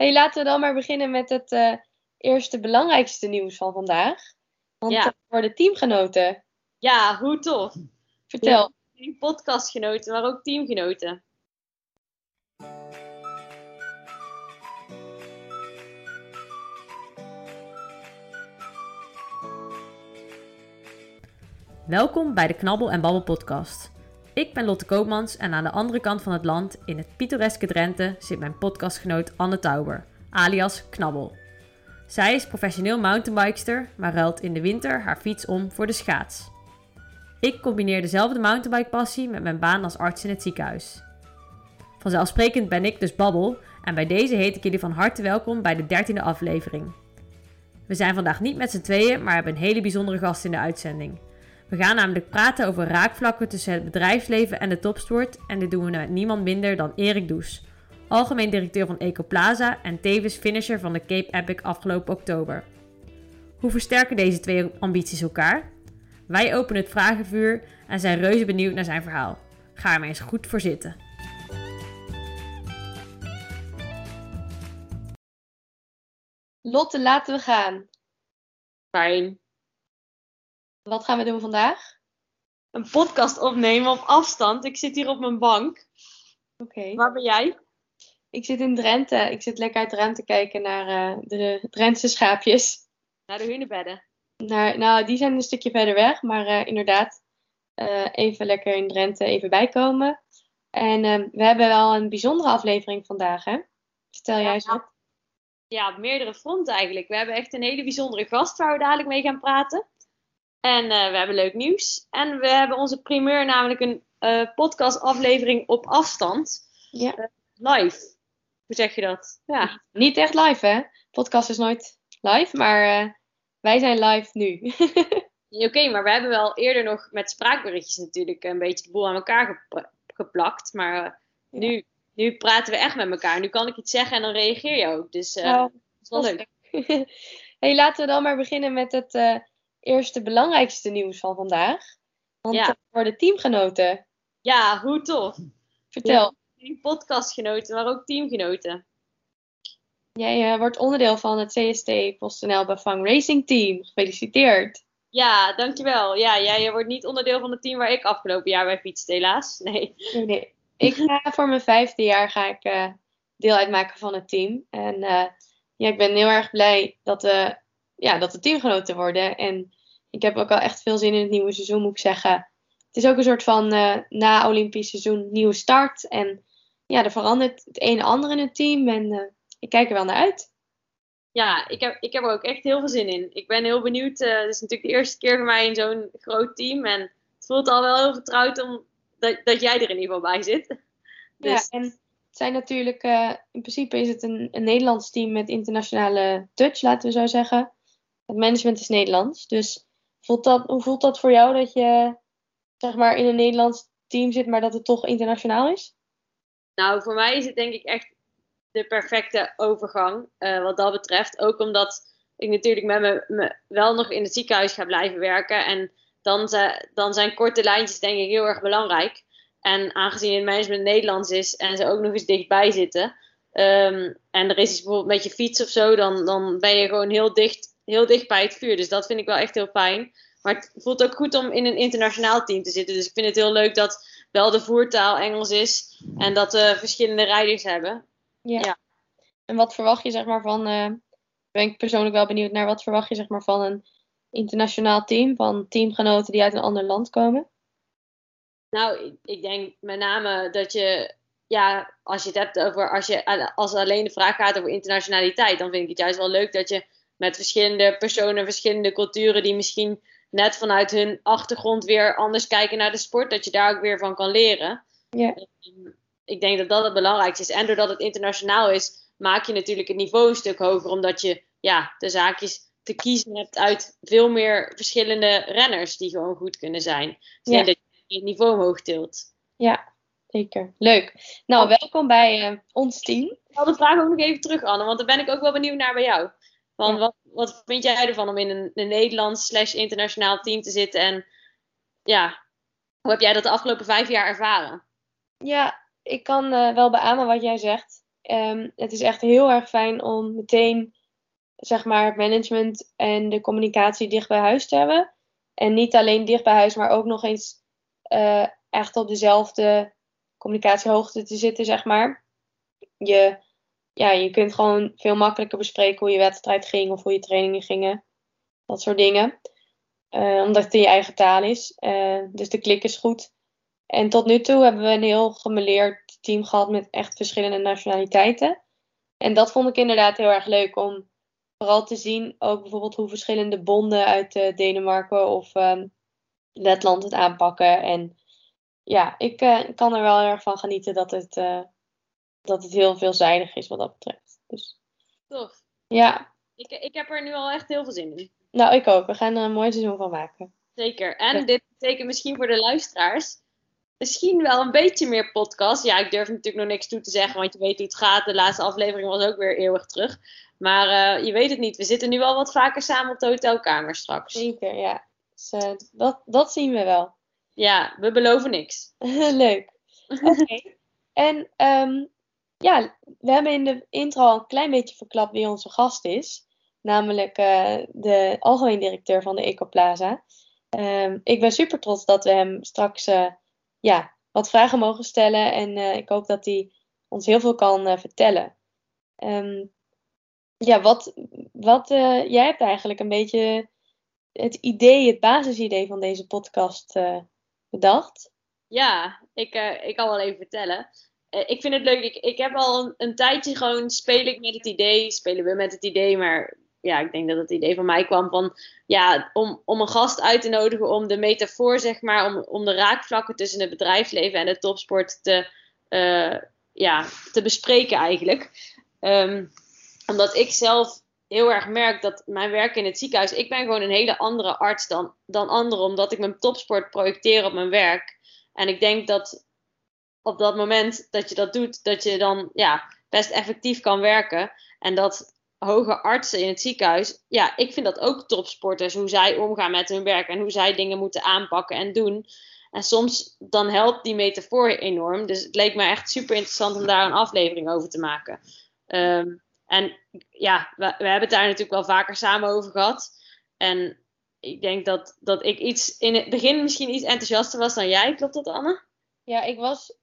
Hey, laten we dan maar beginnen met het eh, eerste belangrijkste nieuws van vandaag. Want Ja. ja. voor de teamgenoten. Ja, hoe tof. Vertel. Niet podcastgenoten, maar ook teamgenoten. Welkom bij de Knabbel en Babbel podcast. Ik ben Lotte Koopmans en aan de andere kant van het land, in het pittoreske Drenthe, zit mijn podcastgenoot Anne Tauber, alias Knabbel. Zij is professioneel mountainbikester, maar ruilt in de winter haar fiets om voor de schaats. Ik combineer dezelfde mountainbikepassie met mijn baan als arts in het ziekenhuis. Vanzelfsprekend ben ik dus Babbel en bij deze heet ik jullie van harte welkom bij de dertiende aflevering. We zijn vandaag niet met z'n tweeën, maar hebben een hele bijzondere gast in de uitzending. We gaan namelijk praten over raakvlakken tussen het bedrijfsleven en de topsport. En dit doen we met niemand minder dan Erik Does, algemeen directeur van Ecoplaza en tevens finisher van de Cape Epic afgelopen oktober. Hoe versterken deze twee ambities elkaar? Wij openen het vragenvuur en zijn reuze benieuwd naar zijn verhaal. Ga er maar eens goed voor zitten. Lotte, laten we gaan. Fijn. Wat gaan we doen vandaag? Een podcast opnemen op afstand. Ik zit hier op mijn bank. Oké. Waar ben jij? Ik zit in Drenthe. Ik zit lekker uit Drenthe kijken naar eh, de Drentse schaapjes. Naar de hunebedden. Naar, nou, die zijn een stukje verder weg. Maar eh, inderdaad, eh, even lekker in Drenthe even bijkomen. En eh, we hebben wel een bijzondere aflevering vandaag, hè? Vertel jij eens wat. Ja, op meerdere fronten eigenlijk. We hebben echt een hele bijzondere gast waar we dadelijk mee gaan praten. En eh, we hebben leuk nieuws. En we hebben onze primeur, namelijk een eh podcastaflevering op afstand. Ja. Live. Hoe zeg je dat? Ja. Niet echt live, hè? Podcast is nooit live, maar eh, wij zijn live nu. Oké, maar we hebben wel eerder nog met spraakberichtjes natuurlijk een beetje de boel aan elkaar gepla- geplakt. Maar eh, Ja. nu, nu praten we echt met elkaar. Nu kan ik iets zeggen en dan reageer je ook. Dus eh Nou, dat is wel leuk. hey, laten we dan maar beginnen met het eh, eerste belangrijkste nieuws van vandaag. Want Ja. voor de teamgenoten. Ja, hoe tof. Vertel. Niet podcastgenoten, maar ook teamgenoten. Jij eh, wordt onderdeel van het CST PostNL Bevang Racing Team. Gefeliciteerd. Ja, dankjewel. Ja, jij wordt niet onderdeel van het team waar ik afgelopen jaar bij fietste, helaas. Nee. Nee, nee. Ik ga voor mijn vijfde jaar ga ik eh, deel uitmaken van het team. En eh, ja, ik ben heel erg blij dat we, ja, dat we teamgenoten worden. En ik heb ook al echt veel zin in het nieuwe seizoen, moet ik zeggen. Het is ook een soort van eh, na Olympisch seizoen nieuwe start. En ja, er verandert het een en ander in het team. En eh, ik kijk er wel naar uit. Ja, ik heb, ik heb er ook echt heel veel zin in. Ik ben heel benieuwd. eh, het is natuurlijk de eerste keer voor mij in zo'n groot team. En het voelt al wel heel vertrouwd om, dat, dat jij er in ieder geval bij zit. Dus Ja, en het zijn natuurlijk, in principe is het een, een Nederlands team met internationale touch, laten we zo zeggen. Het management is Nederlands. Dus voelt dat, hoe voelt dat voor jou dat je zeg maar in een Nederlands team zit, maar dat het toch internationaal is? Nou, voor mij is het denk ik echt de perfecte overgang eh, wat dat betreft. Ook omdat ik natuurlijk met me, wel nog in het ziekenhuis ga blijven werken. En dan, dan zijn korte lijntjes denk ik heel erg belangrijk. En aangezien het management Nederlands is en ze ook nog eens dichtbij zitten. ehm, en er is bijvoorbeeld met je fiets of zo, dan, dan ben je gewoon heel dicht, heel dicht bij het vuur. Dus dat vind ik wel echt heel fijn. Maar het voelt ook goed om in een internationaal team te zitten. Dus ik vind het heel leuk dat wel de voertaal Engels is. En dat we verschillende rijders hebben. Ja. Ja. En wat verwacht je zeg maar van, eh, ben ik persoonlijk wel benieuwd naar, wat verwacht je zeg maar van een internationaal team, van teamgenoten die uit een ander land komen? Nou, ik, ik denk met name dat je, ja, als je het hebt over, als, je, als alleen de vraag gaat over internationaliteit, dan vind ik het juist wel leuk dat je met verschillende personen, verschillende culturen, die misschien net vanuit hun achtergrond weer anders kijken naar de sport, dat je daar ook weer van kan leren. Ja. Ehm, Ik denk dat dat het belangrijkste is. En doordat het internationaal is, maak je natuurlijk het niveau een stuk hoger, omdat je ja, de zaakjes te kiezen hebt uit veel meer verschillende renners die gewoon goed kunnen zijn. Dus Ja. dat je het niveau omhoog tilt. Ja, zeker. Leuk. Nou, welkom bij eh, ons team. Ik had de vraag ook nog even terug, Anne, want daar ben ik ook wel benieuwd naar bij jou. Van, Ja. wat, wat vind jij ervan om in een, een Nederlands slash internationaal team te zitten? En ja, hoe heb jij dat de afgelopen vijf jaar ervaren? Ja, ik kan eh, wel beamen wat jij zegt. ehm, het is echt heel erg fijn om meteen zeg maar, het management en de communicatie dicht bij huis te hebben. En niet alleen dicht bij huis, maar ook nog eens uh, echt op dezelfde communicatiehoogte te zitten, zeg maar. Je, ja, je kunt gewoon veel makkelijker bespreken hoe je wedstrijd ging of hoe je trainingen gingen. Dat soort dingen. Uh, omdat het in je eigen taal is. Uh, dus de klik is goed. En tot nu toe hebben we een heel gemeleerd team gehad met echt verschillende nationaliteiten. En dat vond ik inderdaad heel erg leuk om vooral te zien ook bijvoorbeeld hoe verschillende bonden uit uh, Denemarken of um, Letland het aanpakken. En ja, ik kan er wel erg van genieten dat het, dat het heel veelzijdig is wat dat betreft. Dus, Tof. Ja. Ik, ik heb er nu al echt heel veel zin in. Nou, ik ook. We gaan er een mooi seizoen van maken. Zeker. En ja. dit betekent misschien voor de luisteraars misschien wel een beetje meer podcast. Ja, ik durf natuurlijk nog niks toe te zeggen, want je weet hoe het gaat. De laatste aflevering was ook weer eeuwig terug. Maar uh, je weet het niet. We zitten nu wel wat vaker samen op de hotelkamer straks. Zeker, ja. Dus, uh, dat, dat zien we wel. Ja, we beloven niks. Leuk. Oké. Okay. en um, ja, we hebben in de intro al een klein beetje verklapt wie onze gast is. Namelijk uh, de algemeen directeur van de Ecoplaza. Um, ik ben super trots dat we hem straks ja, wat vragen mogen stellen. En uh, ik hoop dat hij ons heel veel kan vertellen. Um, ja, wat, wat jij hebt eigenlijk een beetje het idee, het basisidee van deze podcast bedacht. Ja, ik, ik kan wel even vertellen. Ik vind het leuk. Ik, ik heb al een, tijdje gewoon speel ik met het idee. Spelen we met het idee, maar ja, ik denk dat het idee van mij kwam van ja, om, om een gast uit te nodigen om de metafoor, zeg maar, om, om de raakvlakken tussen het bedrijfsleven en de topsport te, uh, ja, te bespreken eigenlijk. Um, omdat ik zelf heel erg merk dat mijn werk in het ziekenhuis, ik ben gewoon een hele andere arts dan, dan anderen, omdat ik mijn topsport projecteer op mijn werk. En ik denk dat op dat moment dat je dat doet, dat je dan ja, best effectief kan werken. En dat hoge artsen in het ziekenhuis, ja, ik vind dat ook topsporters, hoe zij omgaan met hun werk en hoe zij dingen moeten aanpakken en doen. En soms dan helpt die metafoor enorm. Dus het leek me echt super interessant om daar een aflevering over te maken. Um, en ja, we, we, hebben het daar natuurlijk wel vaker samen over gehad. En ik denk dat, dat ik iets in het begin misschien iets enthousiaster was dan jij. Klopt dat, Anne? Ja, ik was.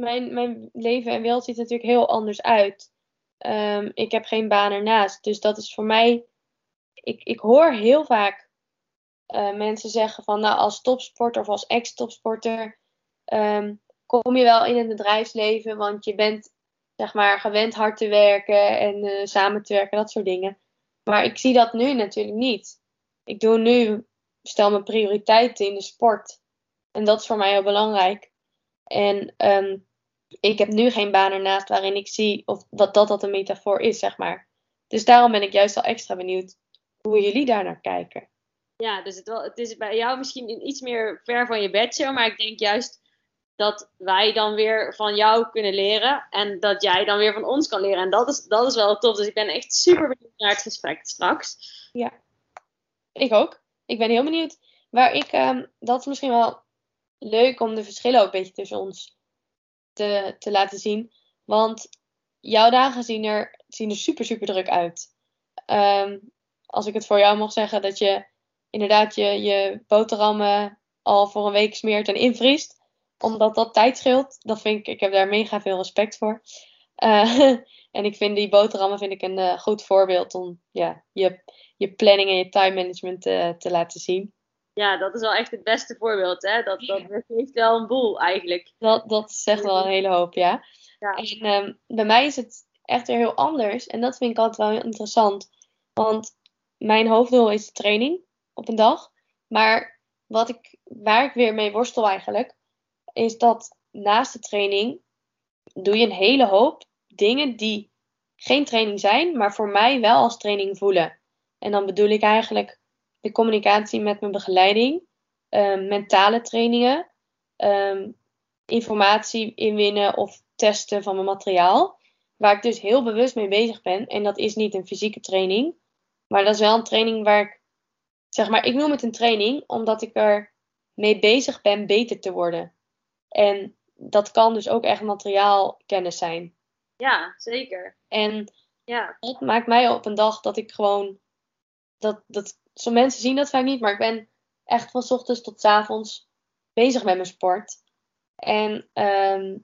Mijn, mijn leven en wereld ziet natuurlijk heel anders uit. Um, ik heb geen baan ernaast. Dus dat is voor mij. Ik, ik hoor heel vaak uh, mensen zeggen van nou als topsporter of als ex-topsporter um, kom je wel in het bedrijfsleven, want je bent zeg maar gewend hard te werken en uh, samen te werken, dat soort dingen. Maar ik zie dat nu natuurlijk niet. Ik doe nu, stel mijn prioriteiten in de sport. En dat is voor mij heel belangrijk. En um, ik heb nu geen baan ernaast waarin ik zie of dat, dat dat een metafoor is, zeg maar. Dus daarom ben ik juist al extra benieuwd hoe jullie daar naar kijken. Ja, dus het, wel, het is bij jou misschien iets meer ver van je bedshow, maar ik denk juist dat wij dan weer van jou kunnen leren en dat jij dan weer van ons kan leren. En dat is, dat is wel tof. Dus ik ben echt super benieuwd naar het gesprek straks. Ja, ik ook. Ik ben heel benieuwd. Waar ik, um, dat is misschien wel leuk om de verschillen ook een beetje tussen ons te, te laten zien. Want jouw dagen zien er, zien er super, super druk uit. Um, als ik het voor jou mag zeggen, dat je inderdaad je, je boterhammen al voor een week smeert en invriest. Omdat dat tijd scheelt. Dat vind ik, ik heb daar mega veel respect voor. Uh, en ik vind die boterhammen vind ik een uh, goed voorbeeld om ja, je, je planning en je time management te, te laten zien. Ja, dat is wel echt het beste voorbeeld. Hè? Dat, dat geeft wel een boel eigenlijk. Dat, dat zegt wel een hele hoop, ja. ja. En um, bij mij is het echt weer heel anders. En dat vind ik altijd wel interessant. Want mijn hoofddoel is de training op een dag. Maar wat ik, waar ik weer mee worstel eigenlijk, is dat naast de training doe je een hele hoop dingen die geen training zijn, maar voor mij wel als training voelen. En dan bedoel ik eigenlijk de communicatie met mijn begeleiding, um, mentale trainingen, um, informatie inwinnen of testen van mijn materiaal. Waar ik dus heel bewust mee bezig ben. En dat is niet een fysieke training, maar dat is wel een training waar ik, zeg maar, ik noem het een training omdat ik er mee bezig ben beter te worden. En dat kan dus ook echt materiaalkennis zijn. Ja, zeker. En Ja, dat maakt mij op een dag dat ik gewoon. Dat, dat, sommige mensen zien dat vaak niet, maar ik ben echt van ochtends tot avonds bezig met mijn sport. En ehm,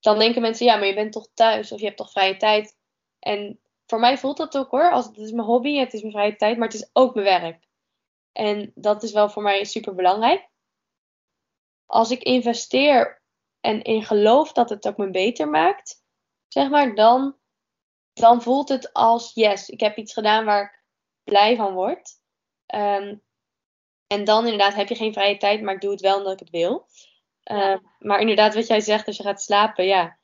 dan denken mensen, ja, maar je bent toch thuis of je hebt toch vrije tijd. En voor mij voelt dat ook hoor. Als, het is mijn hobby, het is mijn vrije tijd, maar het is ook mijn werk. En dat is wel voor mij super belangrijk. Als ik investeer en in geloof dat het ook me beter maakt, zeg maar, dan, dan voelt het als yes, ik heb iets gedaan waar ik blij van word. Ehm, en dan inderdaad heb je geen vrije tijd, maar ik doe het wel omdat ik het wil. Ja. Ehm, maar inderdaad, wat jij zegt, als je gaat slapen, ja.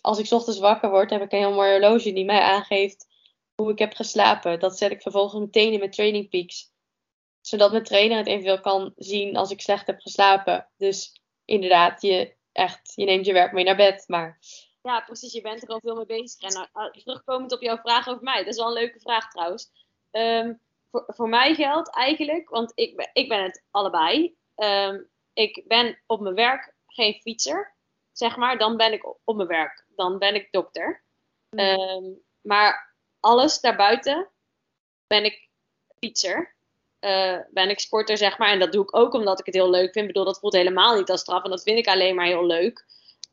Als ik 's ochtends wakker word, heb ik een heel mooi horloge die mij aangeeft hoe ik heb geslapen. Dat zet ik vervolgens meteen in mijn training peaks. Zodat mijn trainer het eventueel kan zien als ik slecht heb geslapen. Dus inderdaad, je, echt, je neemt je werk mee naar bed. Maar ja, precies. Je bent er al veel mee bezig. En nou, terugkomend op jouw vraag over mij. Dat is wel een leuke vraag trouwens. Ehm, voor, voor mij geldt eigenlijk, want ik ben, ik ben het allebei. Ehm, ik ben op mijn werk geen fietser, zeg maar. Dan ben ik op, op mijn werk. Dan ben ik dokter. Ehm, maar alles daarbuiten ben ik fietser. Eh, ben ik sporter, zeg maar. En dat doe ik ook omdat ik het heel leuk vind. Ik bedoel, dat voelt helemaal niet als straf. En dat vind ik alleen maar heel leuk.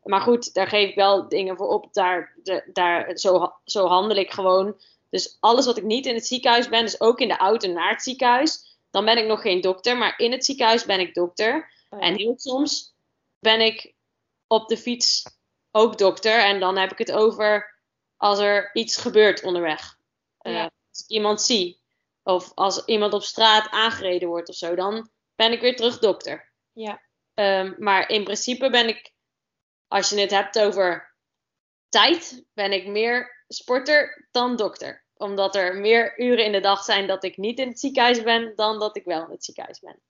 Maar goed, daar geef ik wel dingen voor op. Daar, de- daar, zo, zo handel ik gewoon. Dus alles wat ik niet in het ziekenhuis ben, dus ook in de auto naar het ziekenhuis, dan ben ik nog geen dokter. Maar in het ziekenhuis ben ik dokter. En heel soms ben ik op de fiets ook dokter. En dan heb ik het over als er iets gebeurt onderweg. Eh. Als ik iemand zie. Of als iemand op straat aangereden wordt of zo. Dan ben ik weer terug dokter. ja, Ehm, maar in principe ben ik, als je het hebt over tijd, ben ik meer sporter dan dokter. Omdat er meer uren in de dag zijn dat ik niet in het ziekenhuis ben dan dat ik wel in het ziekenhuis ben.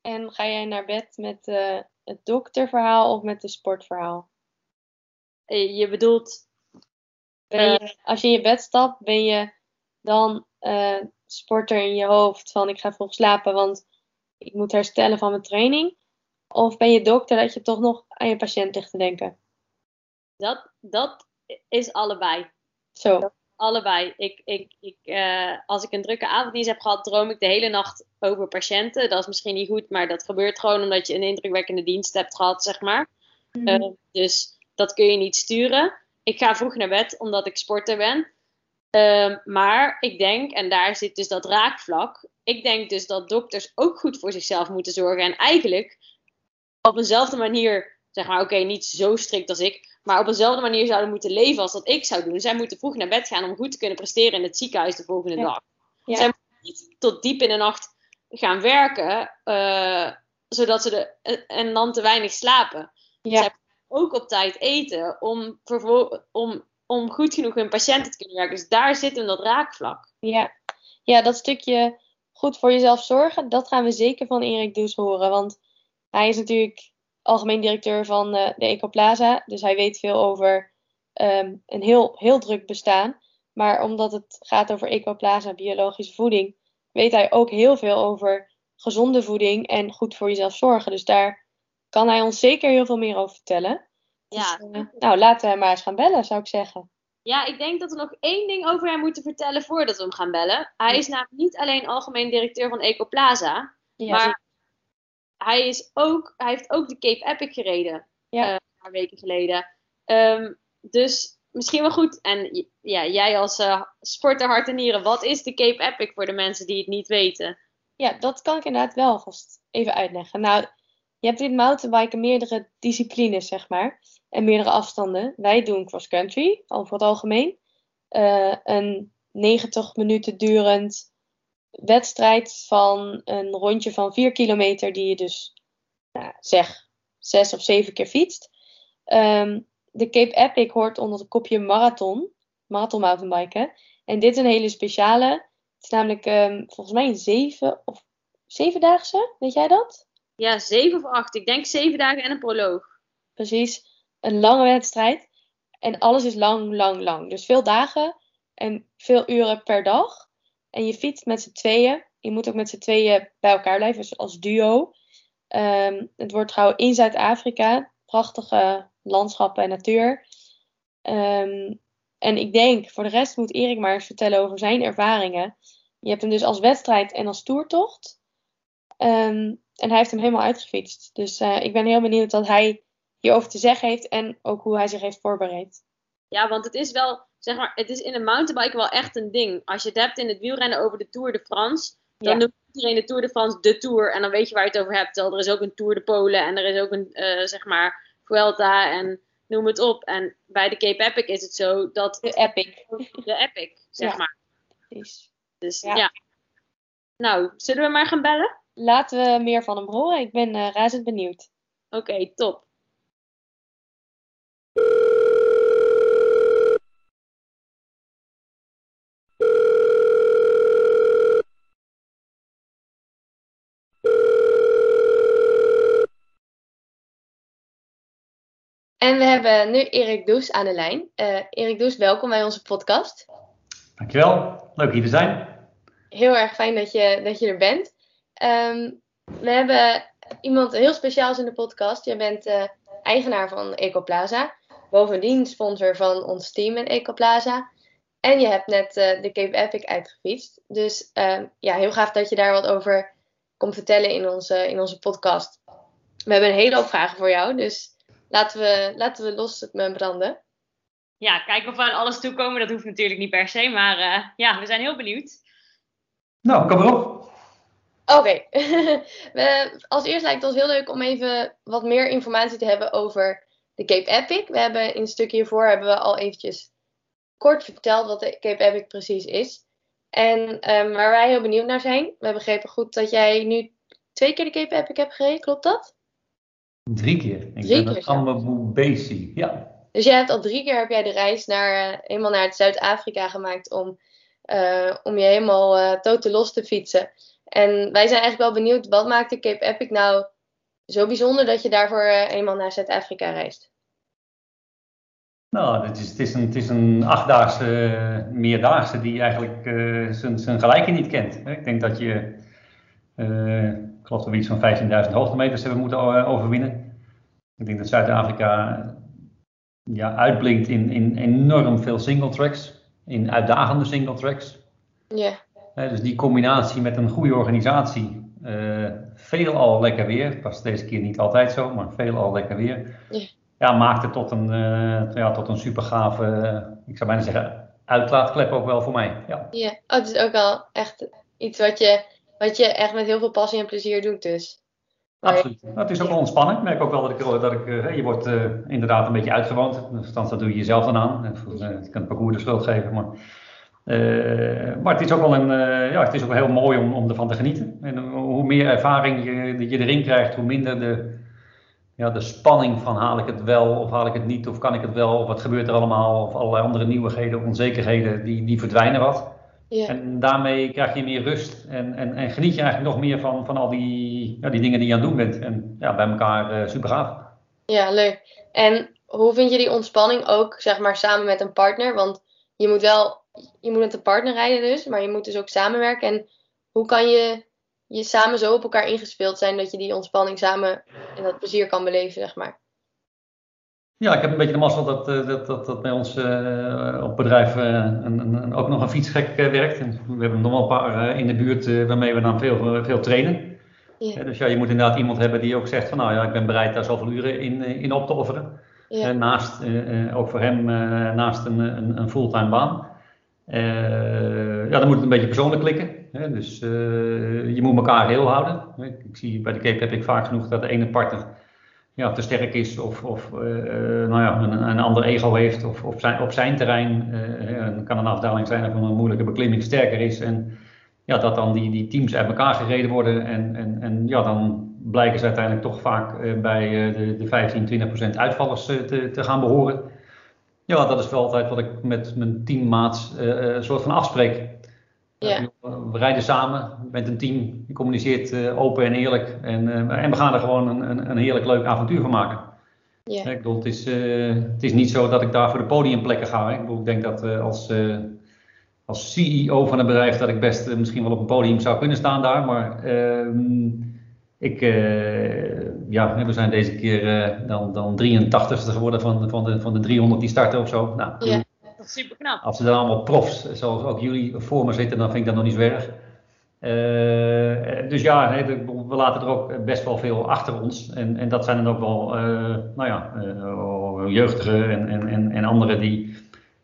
En ga jij naar bed met eh, het dokterverhaal of met het sportverhaal? Eh, Je bedoelt, Ben Eh. je, als je in je bed stapt, ben je dan sporter in je hoofd van ik ga vroeg slapen, want ik moet herstellen van mijn training? Of ben je dokter dat je toch nog aan je patiënt ligt te denken? dat, dat is allebei. Zo, Allebei. Ik, ik, ik, eh, als ik een drukke avonddienst heb gehad, droom ik de hele nacht over patiënten. Dat is misschien niet goed, maar dat gebeurt gewoon omdat je een indrukwekkende dienst hebt gehad, zeg maar. Eh, dus dat kun je niet sturen. Ik ga vroeg naar bed omdat ik sporter ben. Ehm, maar ik denk, en daar zit dus dat raakvlak. Ik denk dus dat dokters ook goed voor zichzelf moeten zorgen. En eigenlijk op eenzelfde manier, zeg maar, oké, niet zo strikt als ik. Maar op eenzelfde manier zouden moeten leven als dat ik zou doen. Zij moeten vroeg naar bed gaan om goed te kunnen presteren in het ziekenhuis de volgende Ja. dag. Ja. Zij moeten niet tot diep in de nacht gaan werken, eh, zodat ze de, en dan te weinig slapen ja, zij- ook op tijd eten om, om, om goed genoeg hun patiënten te kunnen werken. Dus daar zit hem dat raakvlak. ja. ja, dat stukje goed voor jezelf zorgen, dat gaan we zeker van Erik Does horen. Want hij is natuurlijk algemeen directeur van eh, de Ecoplaza. Dus hij weet veel over ehm, een heel, heel druk bestaan. Maar omdat het gaat over Ecoplaza, biologische voeding, weet hij ook heel veel over gezonde voeding en goed voor jezelf zorgen. Dus daar kan hij ons zeker heel veel meer over vertellen. Ja. Dus, eh, nou, laten we hem maar eens gaan bellen, zou ik zeggen. ja, ik denk dat we nog één ding over hem moeten vertellen voordat we hem gaan bellen. Hij is namelijk niet alleen algemeen directeur van Ecoplaza, Ja, maar hij, is ook, hij heeft ook de Cape Epic gereden. Ja. eh, een paar weken geleden. Ehm, dus misschien wel goed. En ja, jij als eh, sporter hart en nieren, wat is de Cape Epic voor de mensen die het niet weten? Ja, dat kan ik inderdaad wel vast even uitleggen. Nou, je hebt in mountainbiken meerdere disciplines, zeg maar. En meerdere afstanden. Wij doen cross-country, over het algemeen. Eh, een 90 minuten durend wedstrijd van een rondje van 4 kilometer, die je dus, nou, zeg, 6 of 7 keer fietst. Ehm, de Cape Epic hoort onder het kopje marathon, marathon mountainbiken. En dit is een hele speciale. Het is namelijk ehm, volgens mij een zeven of zevendaagse, weet jij dat? Ja, zeven of acht. Ik denk zeven dagen en een proloog. Precies, een lange wedstrijd. En alles is lang, lang, lang. Dus veel dagen en veel uren per dag. En je fietst met z'n tweeën. Je moet ook met z'n tweeën bij elkaar blijven, dus als duo. Ehm, het wordt gehouden in Zuid-Afrika. Prachtige landschappen en natuur. Ehm, en ik denk, voor de rest moet Erik maar eens vertellen over zijn ervaringen. Je hebt hem dus als wedstrijd en als toertocht. Ehm, en hij heeft hem helemaal uitgefietst. Dus eh, ik ben heel benieuwd wat hij hierover te zeggen heeft en ook hoe hij zich heeft voorbereid. Ja, want het is wel, zeg maar, het is in een mountainbike wel echt een ding. Als je het hebt in het wielrennen over de Tour de France, dan Ja. noemt iedereen de Tour de France de Tour. En dan weet je waar je het over hebt. Terwijl er is ook een Tour de Polen en er is ook een, eh, zeg maar, Vuelta en noem het op. En bij de Cape Epic is het zo dat De epic. de Epic, zeg Ja. maar. Precies. Dus Ja. ja. Nou, zullen we maar gaan bellen? Laten we meer van hem horen. Ik ben eh, razend benieuwd. Oké, top. En we hebben nu Erik Does aan de lijn. Eh Erik Does, welkom bij onze podcast. Dankjewel, leuk hier te zijn. Heel erg fijn dat je, dat je er bent. Ehm, we hebben iemand heel speciaals in de podcast. Jij bent eh, eigenaar van Ecoplaza. Bovendien sponsor van ons team in Ecoplaza. En je hebt net eh, de Cape Epic uitgefietst. Dus ehm, ja, heel gaaf dat je daar wat over komt vertellen in onze, in onze podcast. We hebben een hele hoop vragen voor jou. Dus laten we, laten we los met branden. Ja, kijken of we aan alles toekomen, dat hoeft natuurlijk niet per se. Maar eh, ja, we zijn heel benieuwd. Nou, kom erop. Oké, We- als eerst lijkt het ons heel leuk om even wat meer informatie te hebben over de Cape Epic. We hebben in een stukje hiervoor hebben we al eventjes kort verteld wat de Cape Epic precies is. En ehm, waar wij heel benieuwd naar zijn, we begrepen goed dat jij nu twee keer de Cape Epic hebt gereden, klopt dat? Drie keer. Ik Drie ben keer Amabubesi. Ja. Dus jij hebt al drie keer heb jij de reis naar, eh, helemaal naar het Zuid-Afrika gemaakt om, eh, om je helemaal eh totaal los te fietsen. En wij zijn eigenlijk wel benieuwd, wat maakt de Cape Epic nou zo bijzonder dat je daarvoor eenmaal naar Zuid-Afrika reist? Nou, het is, het is een, het is een achtdaagse, meerdaagse die eigenlijk zijn, zijn gelijke niet kent. Ik denk dat je, ik geloof dat we iets van 15.000 hoogtemeters hebben moeten overwinnen. Ik denk dat Zuid-Afrika eh, ja, uitblinkt in, in enorm veel single tracks, in uitdagende single tracks. Ja, dus die combinatie met een goede organisatie, eh veelal lekker weer, het was deze keer niet altijd zo, maar veelal lekker weer, Ja. ja, maakt het tot een, eh, ja, tot een super gave, ik zou bijna zeggen, uitlaatklep ook wel voor mij. Ja. ja. Oh, het is ook al echt iets wat je, wat je echt met heel veel passie en plezier doet dus. Absoluut. Nou, het is ook wel ontspannen. Ik merk ook wel dat ik, dat ik eh, je wordt eh, inderdaad een beetje uitgewoond. Althans, dat doe je jezelf dan aan. Je kan het parcours de schuld geven, maar... eh, maar het is ook wel een, ja, het is ook heel mooi om, om ervan te genieten. En hoe meer ervaring je, je erin krijgt, hoe minder de, ja, de spanning van haal ik het wel of haal ik het niet of kan ik het wel of wat gebeurt er allemaal of allerlei andere nieuwigheden, onzekerheden, die, die verdwijnen wat. Ja. En daarmee krijg je meer rust en, en, en geniet je eigenlijk nog meer van, van al die, ja, die dingen die je aan het doen bent. En ja, bij elkaar eh, super gaaf. Ja, leuk. En hoe vind je die ontspanning ook, zeg maar, samen met een partner? Want je moet wel, je moet met een partner rijden dus, maar je moet dus ook samenwerken. En hoe kan je, je samen zo op elkaar ingespeeld zijn dat je die ontspanning samen en dat plezier kan beleven, zeg maar? Ja, ik heb een beetje de mazzel dat, eh, dat, dat, dat bij ons eh, op bedrijf een, een, een- ook nog een fietsgek werkt. En we hebben nog wel een paar in de buurt waarmee we dan veel, veel trainen. Ja. Dus ja, je moet inderdaad iemand hebben die ook zegt van nou ja, ik ben bereid daar zoveel uren in, in op te offeren. Ja, naast, ook voor hem, naast een, een, een fulltime baan. Ja, dan moet het een beetje persoonlijk klikken. Hè? Dus je moet elkaar heel houden. Ik, ik zie bij de Cape heb ik vaak genoeg dat de ene partner ja, te sterk is of, of eh, eh, nou ja, een, een ander ego heeft of, of zijn, op zijn terrein. eh, kan een afdaling zijn van een moeilijke beklimming sterker is. En ja, dat dan die, die teams uit elkaar gereden worden. En, en, en ja, dan blijken ze uiteindelijk toch vaak bij de, de 15, 20 procent uitvallers te, te gaan behoren. Ja, dat is wel altijd wat ik met mijn teammaats een soort van afspreek. Ja. Uh, we rijden samen, bent een team, je communiceert eh, open en eerlijk. En, eh, en we gaan er gewoon een, een, een heerlijk leuk avontuur van maken. ja, Ik bedoel, het, is, eh, het is niet zo dat ik daar voor de podiumplekken ga. Hè. Ik, bedoel, ik denk dat eh, als, eh, als CEO van een bedrijf dat ik best eh, misschien wel op een podium zou kunnen staan daar. Maar ehm, ik, ja, we zijn deze keer dan, dan 83ste geworden van, van, de, van de 300 die starten of zo. Nou, ja, dat is super knap. Als ze dan allemaal profs, zoals ook jullie, voor me zitten, dan vind ik dat nog niet zo erg. Uh, dus ja, we laten er ook best wel veel achter ons. En, en dat zijn dan ook wel, nou ja, jeugdigen en, en, en, en anderen die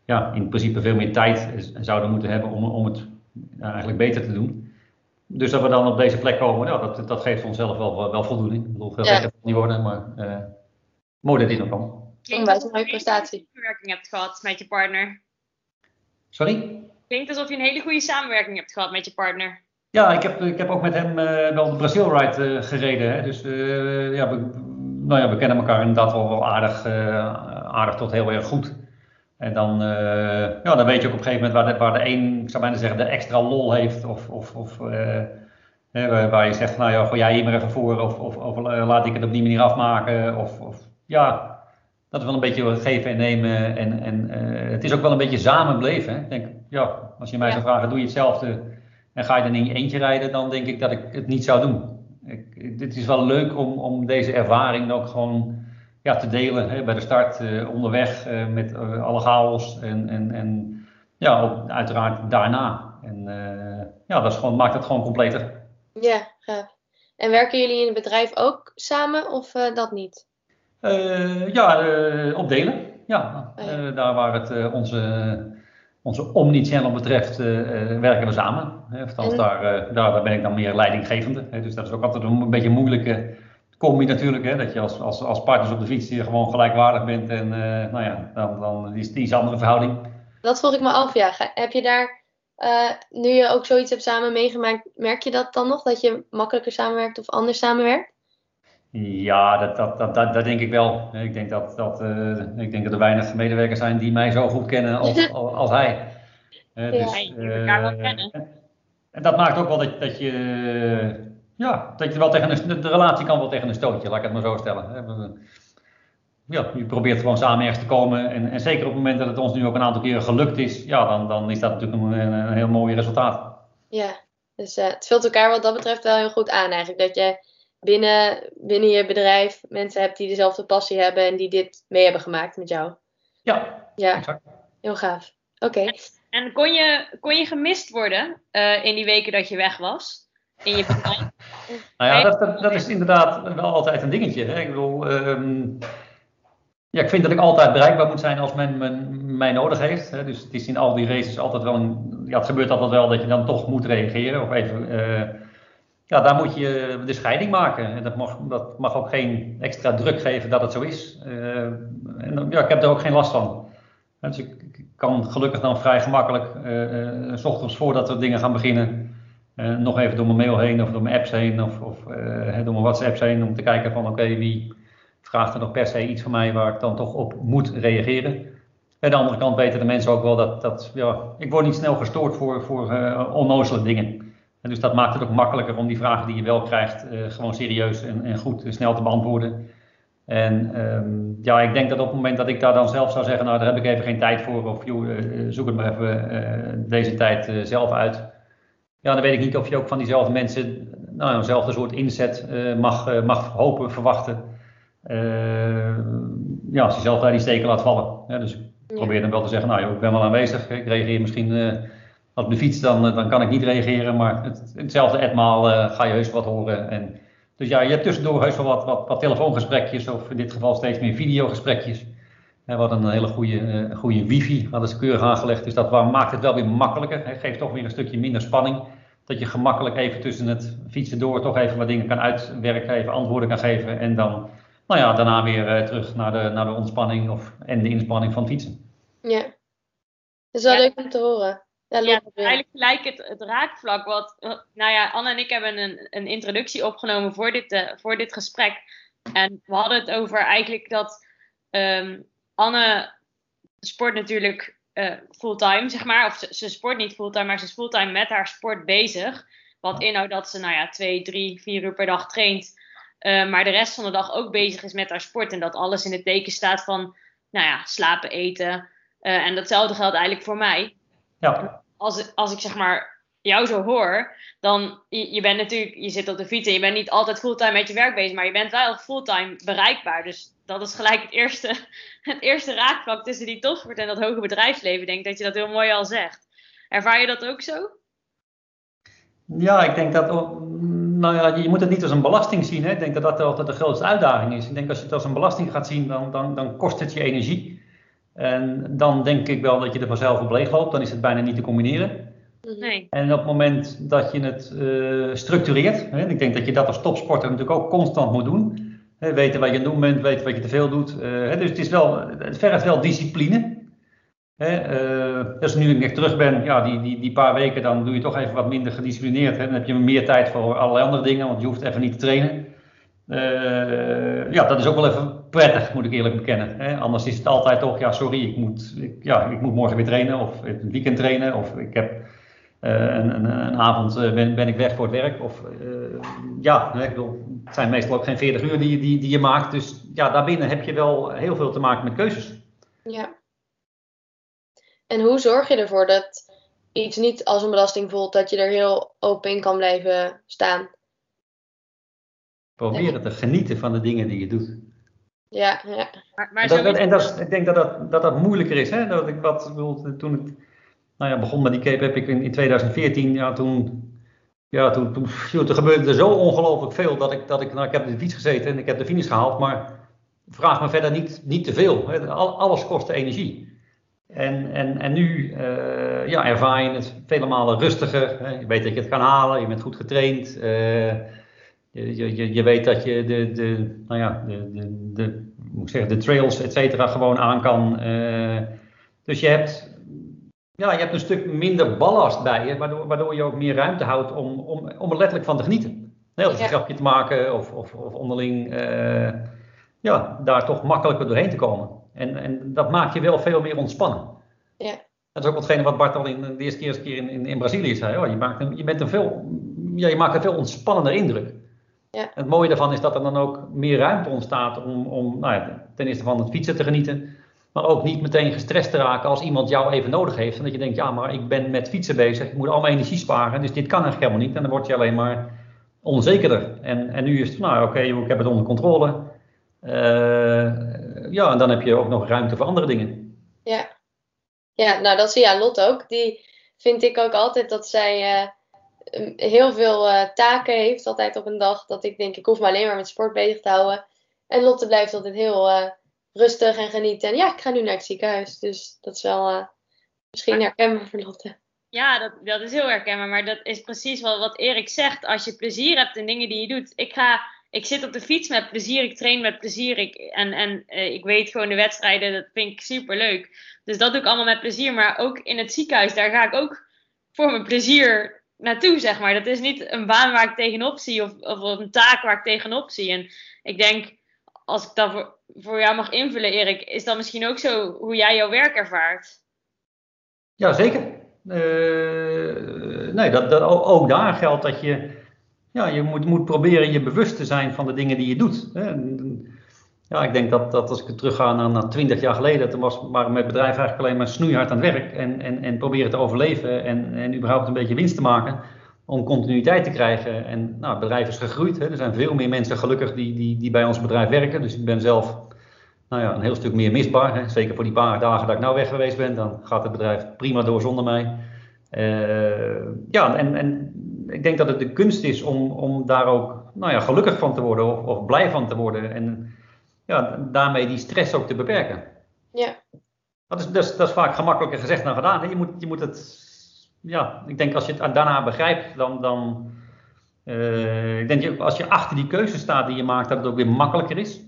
ja, in principe veel meer tijd zouden moeten hebben om, om het eigenlijk beter te doen. Dus dat we dan op deze plek komen, ja, dat, dat geeft onszelf wel, wel voldoening. Ik bedoel, veel ja. gekker niet worden, maar mooi dat dit nog kan. Klinkt alsof je een prestatie. samenwerking hebt gehad met je partner. Sorry? Klinkt alsof je een hele goede samenwerking hebt gehad met je partner. Ja, ik heb, ik heb ook met hem uh, wel de Brazil Ride uh, gereden. Hè. Dus ja, we, nou ja, we kennen elkaar inderdaad wel, wel aardig, aardig tot heel erg goed. En dan, uh, ja, dan weet je ook op een gegeven moment waar de, waar de een, ik zou bijna zeggen, de extra lol heeft. Of, of, of uh, waar je zegt, nou ja, gooi jij hier maar even voor. Of, of, of uh, laat ik het op die manier afmaken. Of, of ja, dat is wel een beetje geven en nemen. En, en het is ook wel een beetje samen beleven. Hè? Ik denk, ja, als je mij ja. zou vragen, doe je hetzelfde en ga je dan in je eentje rijden, dan denk ik dat ik het niet zou doen. Ik, dit is wel leuk om, om deze ervaring ook gewoon ja, te delen hè, bij de start, uh, onderweg uh, met alle chaos en, en, en ja, ook uiteraard daarna. En ja, dat is gewoon, maakt het gewoon completer. Ja, gaaf. En werken jullie in het bedrijf ook samen of dat niet? Ja, opdelen. Ja, oh, ja. daar waar het onze, onze omni-channel betreft, werken we samen. Hè, en... daar, daar, daar ben ik dan meer leidinggevende. Hè, dus dat is ook altijd een beetje moeilijke kom je natuurlijk, hè, dat je als, als, als partners op de fiets hier gewoon gelijkwaardig bent. En uh, nou ja, dan, dan is het iets andere verhouding. Dat vroeg ik me af, ja. Heb je daar, uh, nu je ook zoiets hebt samen meegemaakt, merk je dat dan nog? Dat je makkelijker samenwerkt of anders samenwerkt? Ja, dat, dat, dat, dat, dat denk ik wel. Ik denk dat, dat, uh, ik denk dat er weinig medewerkers zijn die mij zo goed kennen als, als hij. Uh, ja, dus, elkaar wel kennen. En dat maakt ook wel dat, dat je ja, dat je wel tegen een, de relatie kan wel tegen een stootje, laat ik het maar zo stellen. Ja, je probeert gewoon samen ergens te komen. En, en zeker op het moment dat het ons nu ook een aantal keren gelukt is, ja, dan, dan is dat natuurlijk een, een, heel mooi resultaat. Ja, dus uh, het vult elkaar wat dat betreft wel heel goed aan eigenlijk. Dat je binnen, binnen je bedrijf mensen hebt die dezelfde passie hebben en die dit mee hebben gemaakt met jou. Ja, ja. exact. Heel gaaf. Oké. En kon je, kon je gemist worden uh, in die weken dat je weg was? in je bedrijf? Nou ja, dat, dat, dat, is inderdaad wel altijd een dingetje. Hè? Ik bedoel, um, ja, ik vind dat ik altijd bereikbaar moet zijn als men, men mij nodig heeft. Hè? Dus het is in al die races altijd wel een, ja, het gebeurt altijd wel dat je dan toch moet reageren. Of even, uh, ja, daar moet je de scheiding maken. En dat mag, dat mag ook geen extra druk geven dat het zo is. Uh, en ja, ik heb er ook geen last van. Dus ik, kan gelukkig dan vrij gemakkelijk, uh, s ochtends voordat we dingen gaan beginnen, nog even door mijn mail heen of door mijn apps heen of, of door mijn WhatsApps heen om te kijken van oké, wie vraagt er nog per se iets van mij waar ik dan toch op moet reageren. Aan de andere kant weten de mensen ook wel dat, dat ja, ik word niet snel gestoord voor, voor onnozele dingen. En dus dat maakt het ook makkelijker om die vragen die je wel krijgt gewoon serieus en, en goed en snel te beantwoorden. En um, ja, ik denk dat op het moment dat ik daar dan zelf zou zeggen, nou daar heb ik even geen tijd voor of joh, zoek het maar even deze tijd zelf uit ja, dan weet ik niet of je ook van diezelfde mensen nou, eenzelfde soort inzet uh, mag, mag hopen, verwachten. Ja, als je zelf daar die steken laat vallen. Ja, dus ik probeer dan wel te zeggen, nou joh, ik ben wel aanwezig. Ik reageer misschien op de fiets, dan, dan kan ik niet reageren. Maar het, hetzelfde etmaal ga je heus wat horen. En, dus ja, je hebt tussendoor heus wel wat, wat, wat telefoongesprekjes, of in dit geval steeds meer videogesprekjes. We hadden een hele goede, goede wifi, hadden ze keurig aangelegd. Dus dat maakt het wel weer makkelijker. Het geeft toch weer een stukje minder spanning dat je gemakkelijk even tussen het fietsen door toch even wat dingen kan uitwerken, even antwoorden kan geven en dan nou ja, daarna weer uh, terug naar de, naar de ontspanning of, en de inspanning van fietsen. Ja, dat is wel ja. leuk om te horen. Ja, ja eigenlijk gelijk het, het raakvlak. Wat, nou ja, Anne en ik hebben een, een introductie opgenomen voor dit, uh, voor dit gesprek. En we hadden het over eigenlijk dat um, Anne sport natuurlijk uh, fulltime, zeg maar. Of ze, ze, sport niet fulltime, maar ze is fulltime met haar sport bezig. Wat inhoudt dat ze, nou ja, twee, drie, vier uur per dag traint. Uh, maar de rest van de dag ook bezig is met haar sport. En dat alles in het teken staat van, nou ja, slapen, eten. En datzelfde geldt eigenlijk voor mij. Ja. Als, als ik zeg maar, jou zo hoor, dan je, je bent natuurlijk, je zit op de fiets en je bent niet altijd fulltime met je werk bezig, maar je bent wel fulltime bereikbaar. Dus dat is gelijk het eerste, het eerste raakvlak tussen die topsport en dat hoge bedrijfsleven. Denk dat je dat heel mooi al zegt. Ervaar je dat ook zo? Ja, ik denk dat, nou ja, je moet het niet als een belasting zien. Hè? Ik denk dat dat altijd de grootste uitdaging is. Ik denk als je het als een belasting gaat zien, dan, dan, dan kost het je energie. En dan denk ik wel dat je er vanzelf op leeg loopt. Dan is het bijna niet te combineren. Mhm. Nee. En op het moment dat je het uh, structureert, hè, ik denk dat je dat als topsporter natuurlijk ook constant moet doen. Hè, weten wat je aan het doen bent, weten wat je te veel doet. Uh, hè, dus het, is wel, het vergt wel discipline. Hè, uh, dus nu ik echt terug ben, ja, die, die, die paar weken, dan doe je toch even wat minder gedisciplineerd. Hè. Dan heb je meer tijd voor allerlei andere dingen, want je hoeft even niet te trainen. Uh, ja, dat is ook wel even prettig, moet ik eerlijk bekennen. Hè. Anders is het altijd toch, ja, sorry, ik moet, ik, ja, ik moet morgen weer trainen of het weekend trainen. Of ik heb uh, een, een, een, avond ben, ben ik weg voor het werk. Of ja, ik bedoel, het zijn meestal ook geen 40 uur die, die, die je maakt. Dus ja, daarbinnen heb je wel heel veel te maken met keuzes. Ja. En hoe zorg je ervoor dat iets niet als een belasting voelt, dat je er heel open in kan blijven staan? Proberen te genieten van de dingen die je doet. Ja, ja. Maar, maar dat, dat, en dat is, ik denk dat dat, dat, dat moeilijker is. Hè? Dat ik wat, toen ik nou ja, begon met die cape heb ik in, in 2014, ja, toen, ja, toen, toen, toen gebeurde er zo ongelooflijk veel dat ik, dat ik, nou, ik heb op de fiets gezeten en ik heb de finish gehaald, maar vraag me verder niet, niet te veel. Hè? Alles kostte energie. En, en, en nu uh, ja, ervaar je het vele malen rustiger. Hè? Je weet dat je het kan halen, je bent goed getraind. Uh, je, je, je weet dat je de, de, nou ja, de, de, de, moet ik zeggen, de trails, et cetera, gewoon aan kan. Uh, dus je hebt, ja, je hebt een stuk minder ballast bij je, waardoor, waardoor je ook meer ruimte houdt om, om, om er letterlijk van te genieten. Heel ja. een grapje te maken of, of, of onderling ja, daar toch makkelijker doorheen te komen. En, en dat maakt je wel veel meer ontspannen. Ja. Dat is ook watgene wat Bart al in de eerste keer, keer in, in, in Brazilië zei. Oh, je, maakt een, je, bent een veel, ja, je maakt een veel ontspannender indruk. Ja. Het mooie daarvan is dat er dan ook meer ruimte ontstaat om, om nou ja, ten eerste van het fietsen te genieten. Maar ook niet meteen gestrest te raken als iemand jou even nodig heeft. En dat je denkt, ja, maar ik ben met fietsen bezig. Ik moet allemaal energie sparen. Dus dit kan eigenlijk helemaal niet. En dan word je alleen maar onzekerder. En, en nu is het, nou oké, okay, ik heb het onder controle. Uh, ja, en dan heb je ook nog ruimte voor andere dingen. Ja, ja nou dat zie je aan Lot ook. Die vind ik ook altijd dat zij uh, heel veel uh, taken heeft altijd op een dag. Dat ik denk, ik hoef me alleen maar met sport bezig te houden. En Lotte blijft altijd heel rustig en genieten. En ja, ik ga nu naar het ziekenhuis. Dus dat is wel misschien herkenbaar voor Lotte. Ja, dat, dat is heel herkenbaar. Maar dat is precies wat, wat Erik zegt. Als je plezier hebt in dingen die je doet. Ik ga ik zit op de fiets met plezier, ik train met plezier. Ik, en en uh, ik weet gewoon de wedstrijden, dat vind ik super leuk. Dus dat doe ik allemaal met plezier. Maar ook in het ziekenhuis, daar ga ik ook voor mijn plezier naartoe, zeg maar. Dat is niet een baan waar ik tegenop zie of, of een taak waar ik tegenop zie. En ik denk, als ik dat voor, voor jou mag invullen, Erik, is dat misschien ook zo hoe jij jouw werk ervaart? Ja, zeker. Uh, nee, dat, dat, ook daar geldt dat je ja, je moet, moet proberen je bewust te zijn van de dingen die je doet. Hè. Ja, ik denk dat, dat als ik terugga naar, naar 20 jaar geleden, toen was maar met bedrijf eigenlijk alleen maar snoeihard aan het werk en, en, en proberen te overleven en, en überhaupt een beetje winst te maken om continuïteit te krijgen. En nou, het bedrijf is gegroeid. Hè. Er zijn veel meer mensen gelukkig die, die, die bij ons bedrijf werken. Dus ik ben zelf nou ja, een heel stuk meer misbaar. Hè. Zeker voor die paar dagen dat ik nou weg geweest ben, dan gaat het bedrijf prima door zonder mij. Uh, ja, en, en ik denk dat het de kunst is om, om daar ook nou ja, gelukkig van te worden of, of blij van te worden. En ja, daarmee die stress ook te beperken. Ja. Dat is, dat is, dat is vaak gemakkelijker gezegd dan gedaan. Je moet, je moet het, ja, ik denk als je het daarna begrijpt, dan, dan uh, ik denk als je achter die keuze staat die je maakt, dat het ook weer makkelijker is.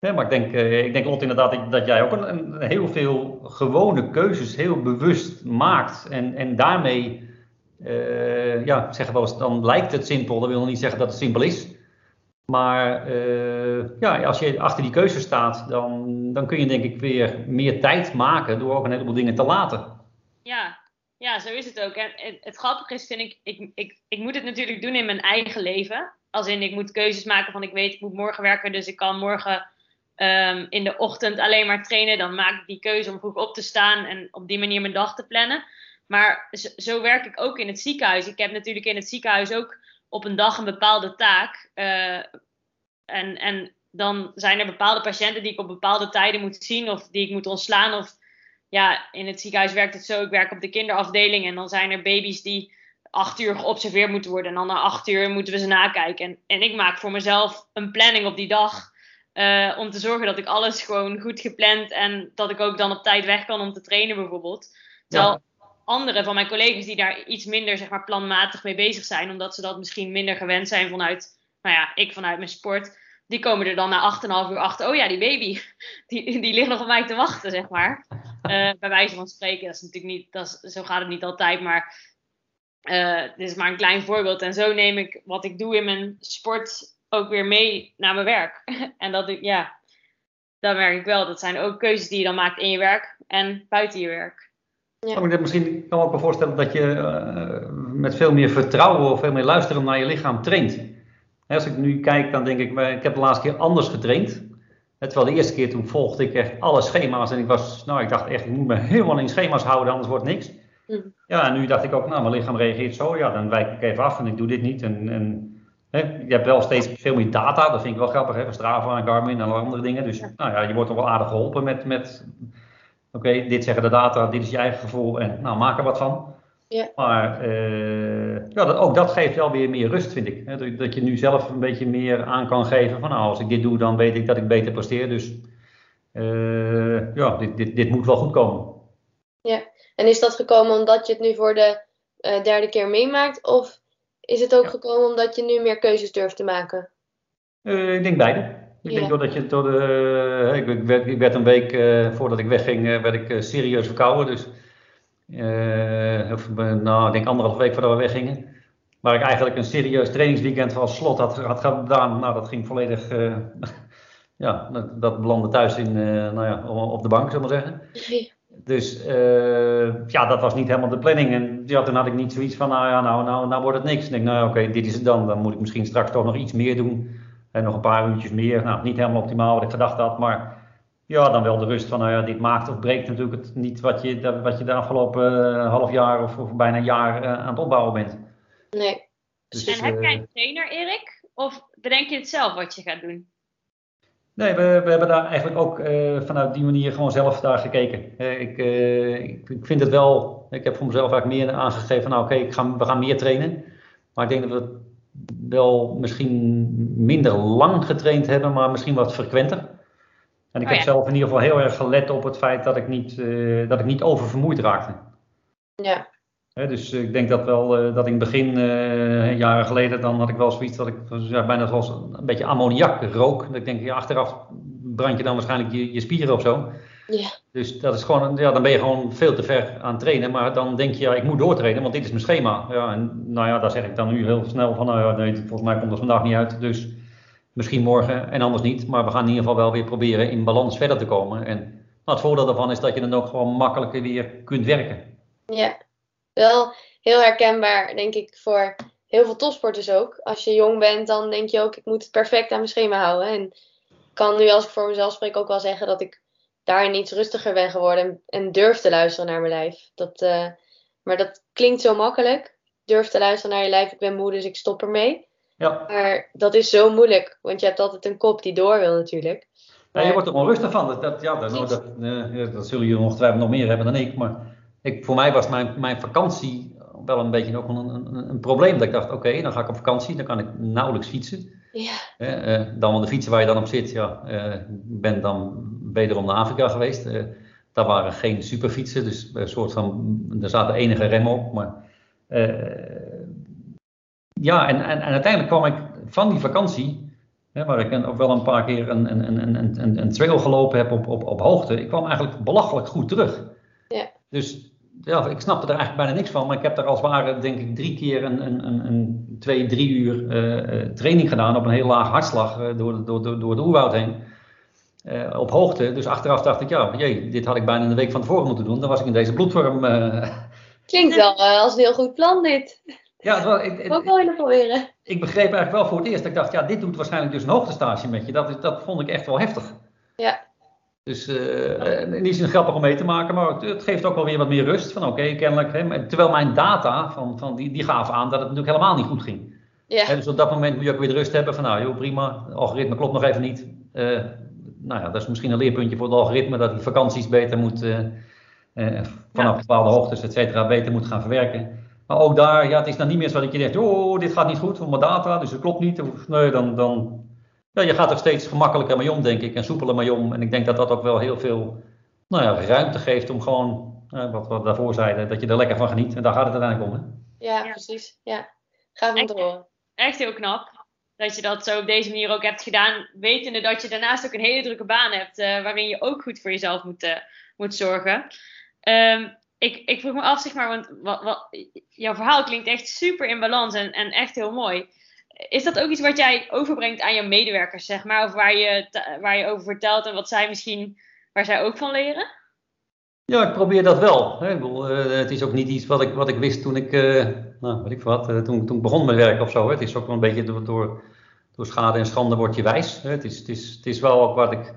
Maar ik denk, uh, ik denk Lot inderdaad dat jij ook een, een, heel veel gewone keuzes heel bewust maakt en, en daarmee uh, ja, zeggen wel eens, dan lijkt het simpel. Dat wil niet zeggen dat het simpel is. Maar uh, ja, als je achter die keuze staat, dan, dan kun je denk ik weer meer tijd maken door ook een heleboel dingen te laten. Ja, ja zo is het ook. En het, grappige is, vind ik, ik, ik, ik moet het natuurlijk doen in mijn eigen leven. Als in, ik moet keuzes maken van ik weet, ik moet morgen werken, dus ik kan morgen um, in de ochtend alleen maar trainen. Dan maak ik die keuze om vroeg op te staan en op die manier mijn dag te plannen. Maar zo werk ik ook in het ziekenhuis. Ik heb natuurlijk in het ziekenhuis ook op een dag een bepaalde taak. eh, en, en dan zijn er bepaalde patiënten die ik op bepaalde tijden moet zien of die ik moet ontslaan. Of ja, in het ziekenhuis werkt het zo. Ik werk op de kinderafdeling en dan zijn er baby's die acht uur geobserveerd moeten worden. En dan na acht uur moeten we ze nakijken. En, en ik maak voor mezelf een planning op die dag. eh, om te zorgen dat ik alles gewoon goed gepland en dat ik ook dan op tijd weg kan om te trainen bijvoorbeeld. Andere van mijn collega's die daar iets minder zeg maar, planmatig mee bezig zijn, omdat ze dat misschien minder gewend zijn vanuit, nou ja, ik vanuit mijn sport, die komen er dan na 8,5 uur achter. Oh ja, die baby, die, die ligt nog op mij te wachten, zeg maar. Eh, bij wijze van spreken, dat is natuurlijk niet, dat is, zo gaat het niet altijd, maar eh, dit is maar een klein voorbeeld. En zo neem ik wat ik doe in mijn sport ook weer mee naar mijn werk. en dat ja, dan merk ik wel, dat zijn ook keuzes die je dan maakt in je werk en buiten je werk. Ja. Kan ik dat misschien kan ik me ook wel voorstellen dat je eh, met veel meer vertrouwen of veel meer luisteren naar je lichaam traint. Als ik nu kijk, dan denk ik, ik heb de laatste keer anders getraind. Terwijl de eerste keer toen volgde ik echt alle schema's en ik was, nou ik dacht echt, ik moet me helemaal in schema's houden, anders wordt niks. Mhm. Ja, en nu dacht ik ook, nou mijn lichaam reageert zo, ja dan wijk ik even af en ik doe dit niet. En, en hè, je hebt wel steeds veel meer data, dat vind ik wel grappig, hè, van Strava en Garmin en andere dingen. Dus nou ja, je wordt er wel aardig geholpen met, met oké, dit zeggen de data, dit is je eigen gevoel en nou maak er wat van. Ja. Maar eh, ja, dat, ook dat geeft wel weer meer rust, vind ik. Hè? Dat, je nu zelf een beetje meer aan kan geven van nou, als ik dit doe, dan weet ik dat ik beter presteer. Dus eh, ja, dit, dit, dit moet wel goed komen. En is dat gekomen omdat je het nu voor de eh, derde keer meemaakt? Of is het ook Ja. gekomen omdat je nu meer keuzes durft te maken? Ik denk beide. Ik denk doordat je door de, ik, ik, werd, ik werd een week eh, voordat ik wegging, eh, werd ik eh, serieus verkouden. Dus of, nou, ik denk anderhalf week voordat we weggingen. Waar ik eigenlijk een serieus trainingsweekend van slot had, had gedaan. Nou, dat ging volledig. ja, dat, dat belandde thuis in, nou ja, op de bank, zullen we maar zeggen. Dus ja, dat was niet helemaal de planning. En ja, toen had ik niet zoiets van, nou ja, nou, nou, nou wordt het niks. Ik denk, nou oké, dit is het dan. Dan moet ik misschien straks toch nog iets meer doen. En nog een paar uurtjes meer. Nou, niet helemaal optimaal wat ik gedacht had, maar ja, dan wel de rust van, nou ja, dit maakt of breekt natuurlijk het niet wat je, de- wat je de afgelopen eh, half jaar of, of bijna een jaar eh, aan het opbouwen bent. Nee. Dus, en heb eh, jij een trainer, Erik? Of bedenk je het zelf wat je gaat doen? Nee, we, we hebben daar eigenlijk ook eh, vanuit die manier gewoon zelf daar gekeken. Eh, ik, eh, ik, ik vind het wel, ik heb voor mezelf eigenlijk meer aangegeven, van, nou oké, ik ga, we gaan meer trainen. Maar ik denk dat we wel misschien minder lang getraind hebben, maar misschien wat frequenter. En ik Oh heb ja. zelf in ieder geval heel erg gelet op het feit dat ik niet, eh, dat ik niet oververmoeid raakte. Ja. Dus ik denk dat wel eh, dat in het begin, eh, jaren geleden, dan had ik wel zoiets dat ik ja, bijna zoals een beetje ammoniak rook. Dat ik denk, ja, achteraf brand je dan waarschijnlijk je, je spieren of zo. Ja. Dus dat is gewoon, ja, dan ben je gewoon veel te ver aan het trainen. Maar dan denk je, ja, ik moet doortrainen, want dit is mijn schema. Ja, en nou ja, daar zeg ik dan nu heel snel van, nou ja, nee, volgens mij komt dat vandaag niet uit. Dus misschien morgen en anders niet. Maar we gaan in ieder geval wel weer proberen in balans verder te komen. En nou, het voordeel daarvan is dat je dan ook gewoon makkelijker weer kunt werken. Ja, wel heel herkenbaar, denk ik, voor heel veel topsporters ook. Als je jong bent, dan denk je ook, ik moet het perfect aan mijn schema houden. En ik kan nu, als ik voor mezelf spreek, ook wel zeggen dat ik daarin iets rustiger ben geworden en, en durf te luisteren naar mijn lijf. Dat, eh, maar dat klinkt zo makkelijk. Durf te luisteren naar je lijf, ik ben moe, dus ik stop ermee. Ja. Maar dat is zo moeilijk, want je hebt altijd een kop die door wil natuurlijk. Ja, je wordt er onrustig van. Dat, dat, ja, dat, dat, eh, dat zullen jullie ongetwijfeld nog meer hebben dan ik. Maar ik, voor mij was mijn, mijn vakantie wel een beetje ook een, een, een probleem. Dat ik dacht, oké, dan ga ik op vakantie, dan kan ik nauwelijks fietsen. Ja, eh, dan de fietsen waar je dan op zit, ja, eh, ben dan wederom naar Afrika geweest. Eh, daar waren geen superfietsen, dus een soort van, er zaten enige remmen op. Maar, eh, ja, en, en, en uiteindelijk kwam ik van die vakantie, hè, waar ik ook wel een paar keer een, een, een, een, een, een trail gelopen heb op, op, op hoogte, ik kwam eigenlijk belachelijk goed terug. Ja. Dus ja, ik snapte er eigenlijk bijna niks van, maar ik heb er als het ware, denk ik, drie keer een, een, een, een twee, drie uur eh, eh, training gedaan op een heel laag hartslag eh, door, door, door, door het oerwoud heen. Op hoogte. Dus achteraf dacht ik, ja, jee, dit had ik bijna een week van tevoren moeten doen. Dan was ik in deze bloedvorm. klinkt wel als een heel goed plan dit. ja, het was, ik, Ik ook wel willen proberen. ik begreep eigenlijk wel voor het eerst. dat Ik dacht, ja, dit doet waarschijnlijk dus een hoogtestage met je. Dat, dat vond ik echt wel heftig. Ja. Dus uh, in die zin grappig om mee te maken, maar het, geeft ook wel weer wat meer rust. Van oké, kennelijk. Hè, terwijl mijn data, van, van die, die gaven aan dat het natuurlijk helemaal niet goed ging. Ja. Hè, dus op dat moment moet je ook weer de rust hebben van nou joh, prima, het algoritme klopt nog even niet. Uh, nou ja, dat is misschien een leerpuntje voor het algoritme, dat die vakanties beter moet, uh, vanaf bepaalde hoogtes, et cetera, beter moet gaan verwerken. Maar ook daar, ja, het is dan niet meer zo dat je denkt, oh, dit gaat niet goed voor mijn data, dus het klopt niet. Of, nee, dan, dan, ja, je gaat er steeds gemakkelijker mee om, denk ik, en soepeler mee om. En ik denk dat dat ook wel heel veel nou ja, ruimte geeft om gewoon, eh, wat we daarvoor zeiden, dat je er lekker van geniet. En daar gaat het uiteindelijk om. Hè? Ja, precies. Ja, gaaf om te horen. Echt heel knap dat je dat zo op deze manier ook hebt gedaan, wetende dat je daarnaast ook een hele drukke baan hebt, uh, waarin je ook goed voor jezelf moet, uh, moet zorgen. Um, ik, ik vroeg me af, zeg maar, want wat, wat, jouw verhaal klinkt echt super in balans en, en echt heel mooi. Is dat ook iets wat jij overbrengt aan je medewerkers, zeg maar? Of waar je, waar je over vertelt en wat zij misschien, waar zij ook van leren? Ja, ik probeer dat wel. Eh, het is ook niet iets wat ik, wat ik wist toen ik, uh, nou, weet ik wat, uh, toen, toen ik begon met werken of zo. Het is ook wel een beetje door, door, schade en schande word je wijs. Het, is, het, is, het is wel ook wat ik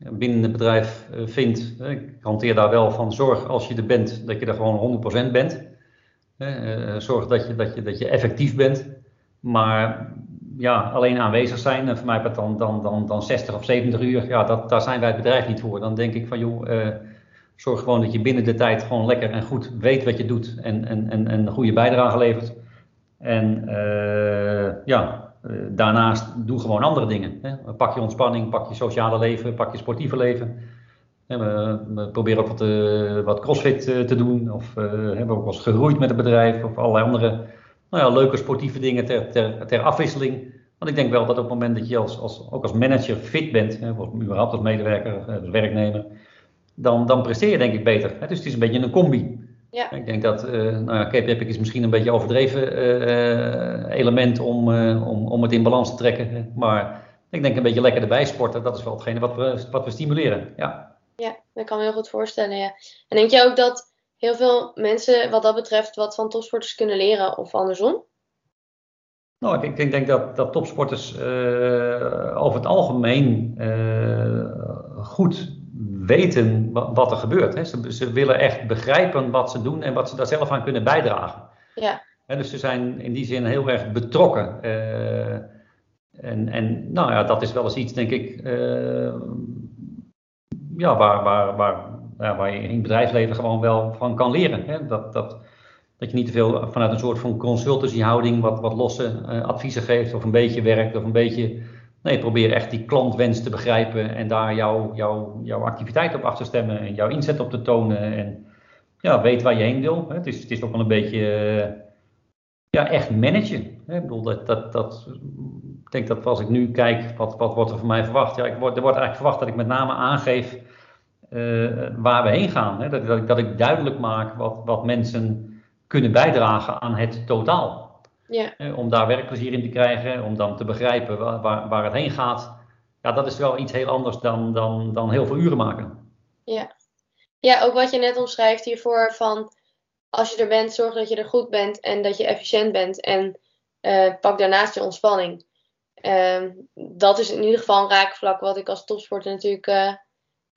binnen het bedrijf eh, vindt. Ik hanteer daar wel van zorg als je er bent, dat je er gewoon 100% bent. Eh, zorg dat je, dat, je, dat je effectief bent. Maar ja, alleen aanwezig zijn, en voor mij dan, dan, dan, dan 60 of 70 uur, ja, dat, daar zijn wij het bedrijf niet voor. Dan denk ik van joh, uh, zorg gewoon dat je binnen de tijd gewoon lekker en goed weet wat je doet en, en, en, en een goede bijdrage levert. En uh, ja, daarnaast doe gewoon andere dingen. Hè. Pak je ontspanning, pak je sociale leven, pak je sportieve leven. we, we, proberen ook wat, wat crossfit te doen. Of hebben ook wel eens geroeid met het bedrijf. Of allerlei andere nou ja, leuke sportieve dingen ter, ter, ter, afwisseling. Want ik denk wel dat op het moment dat je als, als, ook als manager fit bent, hè, of überhaupt als medewerker, als werknemer, dan, dan presteer je denk ik beter. Hè. Dus het is een beetje een combi. Ja. Ik denk dat, uh, nou ja, Cape Epic is misschien een beetje overdreven uh, element om, uh, om, om het in balans te trekken. Maar ik denk een beetje lekker erbij sporten, dat is wel hetgene wat we, wat we stimuleren. Ja. ja, dat kan me heel goed voorstellen. Ja. En denk je ook dat heel veel mensen wat dat betreft wat van topsporters kunnen leren of andersom? Nou, ik, ik denk dat, dat topsporters over het algemeen goed weten wat, er gebeurt. Hè. Ze, ze, willen echt begrijpen wat ze doen en wat ze daar zelf aan kunnen bijdragen. Ja. dus ze zijn in die zin heel erg betrokken. Uh, en, en nou ja, dat is wel eens iets, denk ik, ja, waar, waar, waar, ja, waar je in het bedrijfsleven gewoon wel van kan leren. Hè. Dat, dat, dat je niet te veel vanuit een soort van consultancyhouding wat, wat losse uh, adviezen geeft of een beetje werkt of een beetje Nee, probeer echt die klantwens te begrijpen en daar jouw jouw jouw activiteit op af te stemmen en jouw inzet op te tonen. En ja, weet waar je heen wil. Het is, het is ook wel een beetje eh, ja, echt managen. Ik bedoel, dat, dat, dat, ik denk dat als ik nu kijk, wat, wat wordt er van mij verwacht? Ja, ik word, er wordt eigenlijk verwacht dat ik met name aangeef waar we heen gaan. Hè? Dat, dat, ik, dat ik duidelijk maak wat, wat mensen kunnen bijdragen aan het totaal. Ja. Eh, om daar werkplezier in te krijgen, om dan te begrijpen waar, waar, het heen gaat. Ja, dat is wel iets heel anders dan, dan, dan heel veel uren maken. Ja. ja, ook wat je net omschrijft hiervoor van als je er bent, zorg dat je er goed bent en dat je efficiënt bent en uh, pak daarnaast je ontspanning. Uh, dat is in ieder geval een raakvlak wat ik als topsporter natuurlijk uh,